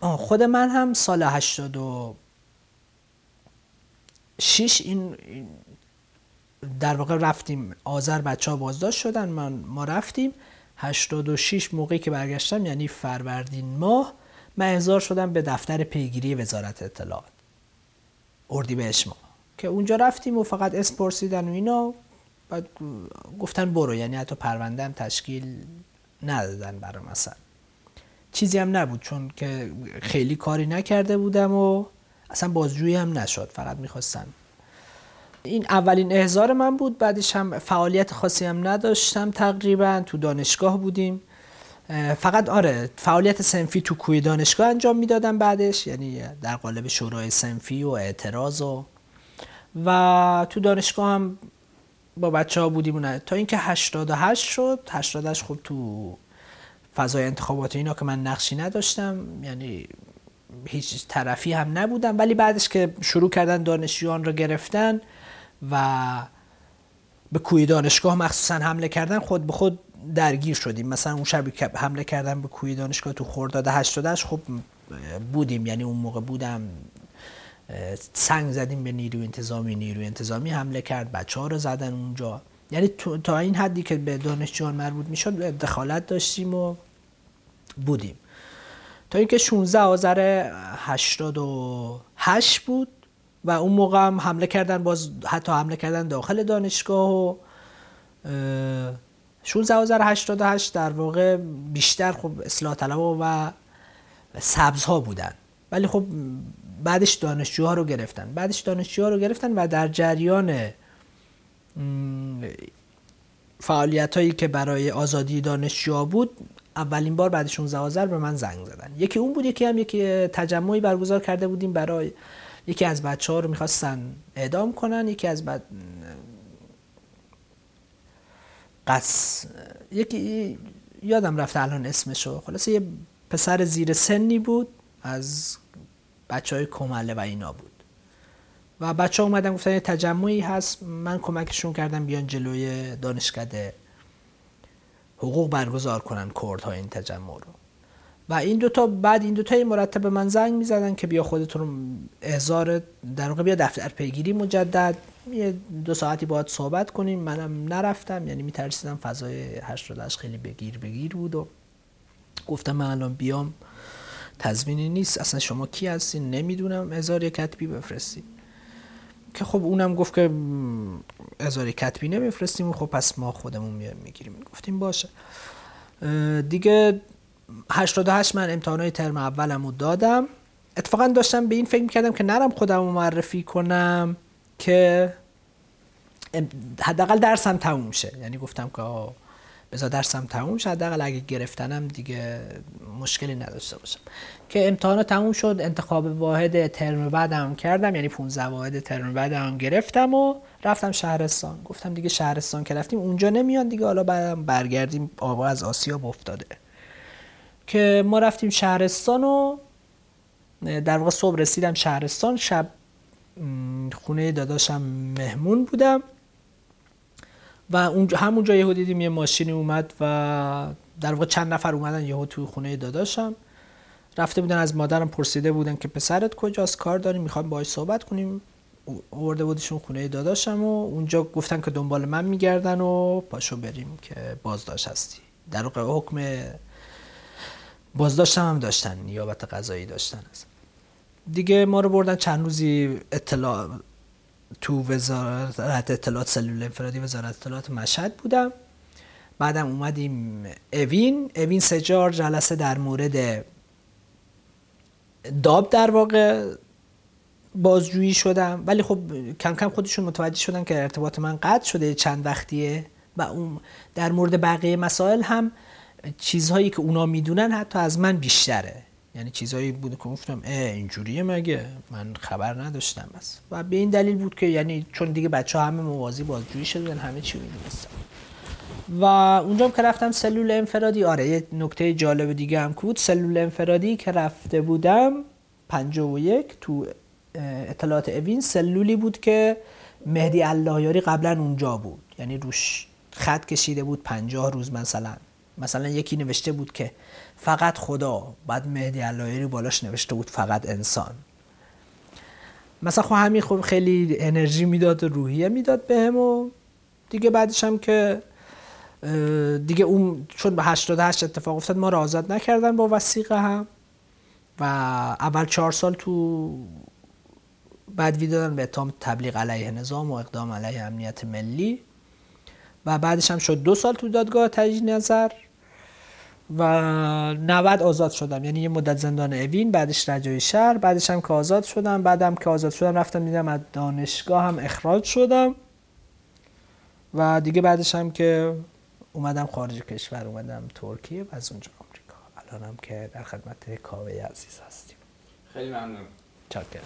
خود من هم سال 86 این در واقع رفتیم آذر بچه ها بازداشت شدن من ما رفتیم. 86 موقعی که برگشتم یعنی فروردین ماه من احضار شدم به دفتر پیگیری وزارت اطلاعات. اردیبهشت ما. که اونجا رفتیم و فقط اسم پرسیدن و اینا. بعد گفتن برو یعنی حتی پرونده هم تشکیل ندادن برای مثلا چیزی هم نبود چون که خیلی کاری نکرده بودم و اصلا بازجویی هم نشد. فقط می‌خواستم این اولین احضار من بود بعدش هم فعالیت خاصی هم نداشتم تقریبا تو دانشگاه بودیم. فقط آره فعالیت سنفی تو کوی دانشگاه انجام می‌دادم بعدش یعنی در قالب شورای سنفی و اعتراض و و تو دانشگاه هم با بچه ها بودیم تا اینکه 88 شد 88 خب تو فضای انتخابات اینا که من نقشی نداشتم یعنی هیچ طرفی هم نبودم. ولی بعدش که شروع کردن دانشجویان رو گرفتن و به کوی دانشگاه مخصوصا حمله کردن خود به خود درگیر شدیم. مثلا اون شبی که حمله کردن به کوی دانشگاه تو خرداد 88 خب بودیم. یعنی اون موقع بودم سنگ زدیم به نیروی انتظامی نیروی انتظامی حمله کرد بچه ها رو زدن اونجا. یعنی تا این حدی که به دانشجویان مربوط می‌شد دخالت داشتیم و بودیم. تا اینکه 16 آذر 88 بود. و اون موقع هم حمله کردن باز حتی حمله کردن داخل دانشگاه و 16 آذر 88 در واقع بیشتر خب اصلاح طلب و سبزها بودن. ولی خب بعدش دانشجوها رو گرفتن. بعدش دانشجوها رو گرفتن و در جریان فعالیت هایی که برای آزادی دانشجوها بود اولین بار بعد 16 آذر به من زنگ زدن. یکی اون بود یکی هم یکی تجمعی برگزار کرده بودیم برای یکی از بچه ها رو می‌خواستن اعدام کنن یکی از بعد قص یکی یادم رفته الان اسمشو. خلاصه یه پسر زیر سنی بود از بچه های کمله و اینا بود. و بچه ها اومدن گفتن یه تجمعی هست من کمکشون کردم بیان جلوی دانشکده حقوق برگزار کنن ها این تجمع رو. و این دوتا بعد این دوتا مرتب به من زنگ می‌زدن که بیا خودتون احضار در واقع بیا دفتر پیگیری مجدد. یه دو ساعتی باید صحبت کنیم. منم نرفتم. یعنی میترسیدم فضای هشت خیلی بگیر بگیر بود و گفتم من الان بیام. تضمینی نیست. اصلا شما کی هستین نمی‌دونم. هزار کتبی بفرستید که خب اونم گفت که هزار کتبی نمیفرستیم. خب پس ما خودمون می‌گیریم. گفتیم باشه. دیگه 88 من امتحانات ترم اولم رو دادم. اتفاقا داشتم به این فکر می‌کردم که نرم خودم رو معرفی کنم که حداقل درسم تموم شه. یعنی گفتم که بذار درسم تموم شد حداقل اگه گرفتنم دیگه مشکلی نداشته باشم. که امتحانات تموم شد انتخاب واحد ترم بعدم کردم. یعنی 15 واحد ترم بعدم گرفتم و رفتم شهرستان. گفتم دیگه شهرستان که رفتیم اونجا نمیان دیگه. حالا بعدم برگردیم آبا از آسیاب افتاده. که ما رفتیم شهرستان و در واقع صبح رسیدم شهرستان شب خونه داداشم مهمون بودم و اونجا همونجا یهو دیدیم یه ماشینی اومد و در واقع چند نفر اومدن یهو تو خونه داداشم. رفته بودن از مادرم پرسیده بودن که پسرت کجاست کار داریم می‌خوایم باهاش صحبت کنیم. آورده بودشون خونه داداشم و اونجا گفتن که دنبال من میگردن و پاشو بریم که بازداشت هستی. در واقع حکم بازداشتم هم داشتن نیابت قضایی داشتن هست. دیگه ما رو بردن چند روزی اطلاع تو وزارت اطلاعات سلول انفرادی وزارت اطلاعات مشهد بودم. بعدم اومدیم اوین. اوین سجار جلسه در مورد داب در واقع بازجویی شدم. ولی خب کم کم خودشون متوجه شدن که ارتباط من قطع شده چند وقتیه. و اون در مورد بقیه مسائل هم چیزهایی که اونا می‌دونن حتی از من بیشتره. یعنی چیزهایی بود که گفتم اینجوریه مگه؟ من خبر نداشتم بس. و به این دلیل بود که یعنی چون دیگه بچه همه موازی بازجویی شدن همه چی می‌دونستن. و اونجا که رفتم سلول انفرادی آره یه نکته جالب دیگه هم بود. سلول انفرادی که رفته بودم 51 تو اطلاعات اوین سلولی بود که مهدی اللهیاری قبلا اونجا بود. یعنی روش خط کشیده بود 50 روز مثلا. مثلا یکی نوشته بود که فقط خدا بعد مهدی اللهیاری بالاش نوشته بود فقط انسان. مثلا خب همین خب خیلی انرژی می‌داد و روحیه می‌داد بهم و دیگه بعدش هم که دیگه اون چون به 88 اتفاق افتاد ما رو آزاد نکردن با وسیقه هم. و اول چهار سال تو بعد دادن به اتهام تبلیغ علیه نظام و اقدام علیه امنیت ملی. و بعدش هم شد دو سال تو دادگاه تجدید نظر. و 90 آزاد شدم. یعنی یه مدت زندان اوین بعدش رجای شهر بعدش هم که آزاد شدم. بعدم که آزاد شدم رفتم دیدم از دانشگاه هم اخراج شدم. و دیگه بعدش هم که اومدم خارج کشور اومدم ترکیه و از اونجا آمریکا. الانم که در خدمت کاوه عزیز هستیم. خیلی ممنون. چاکرم.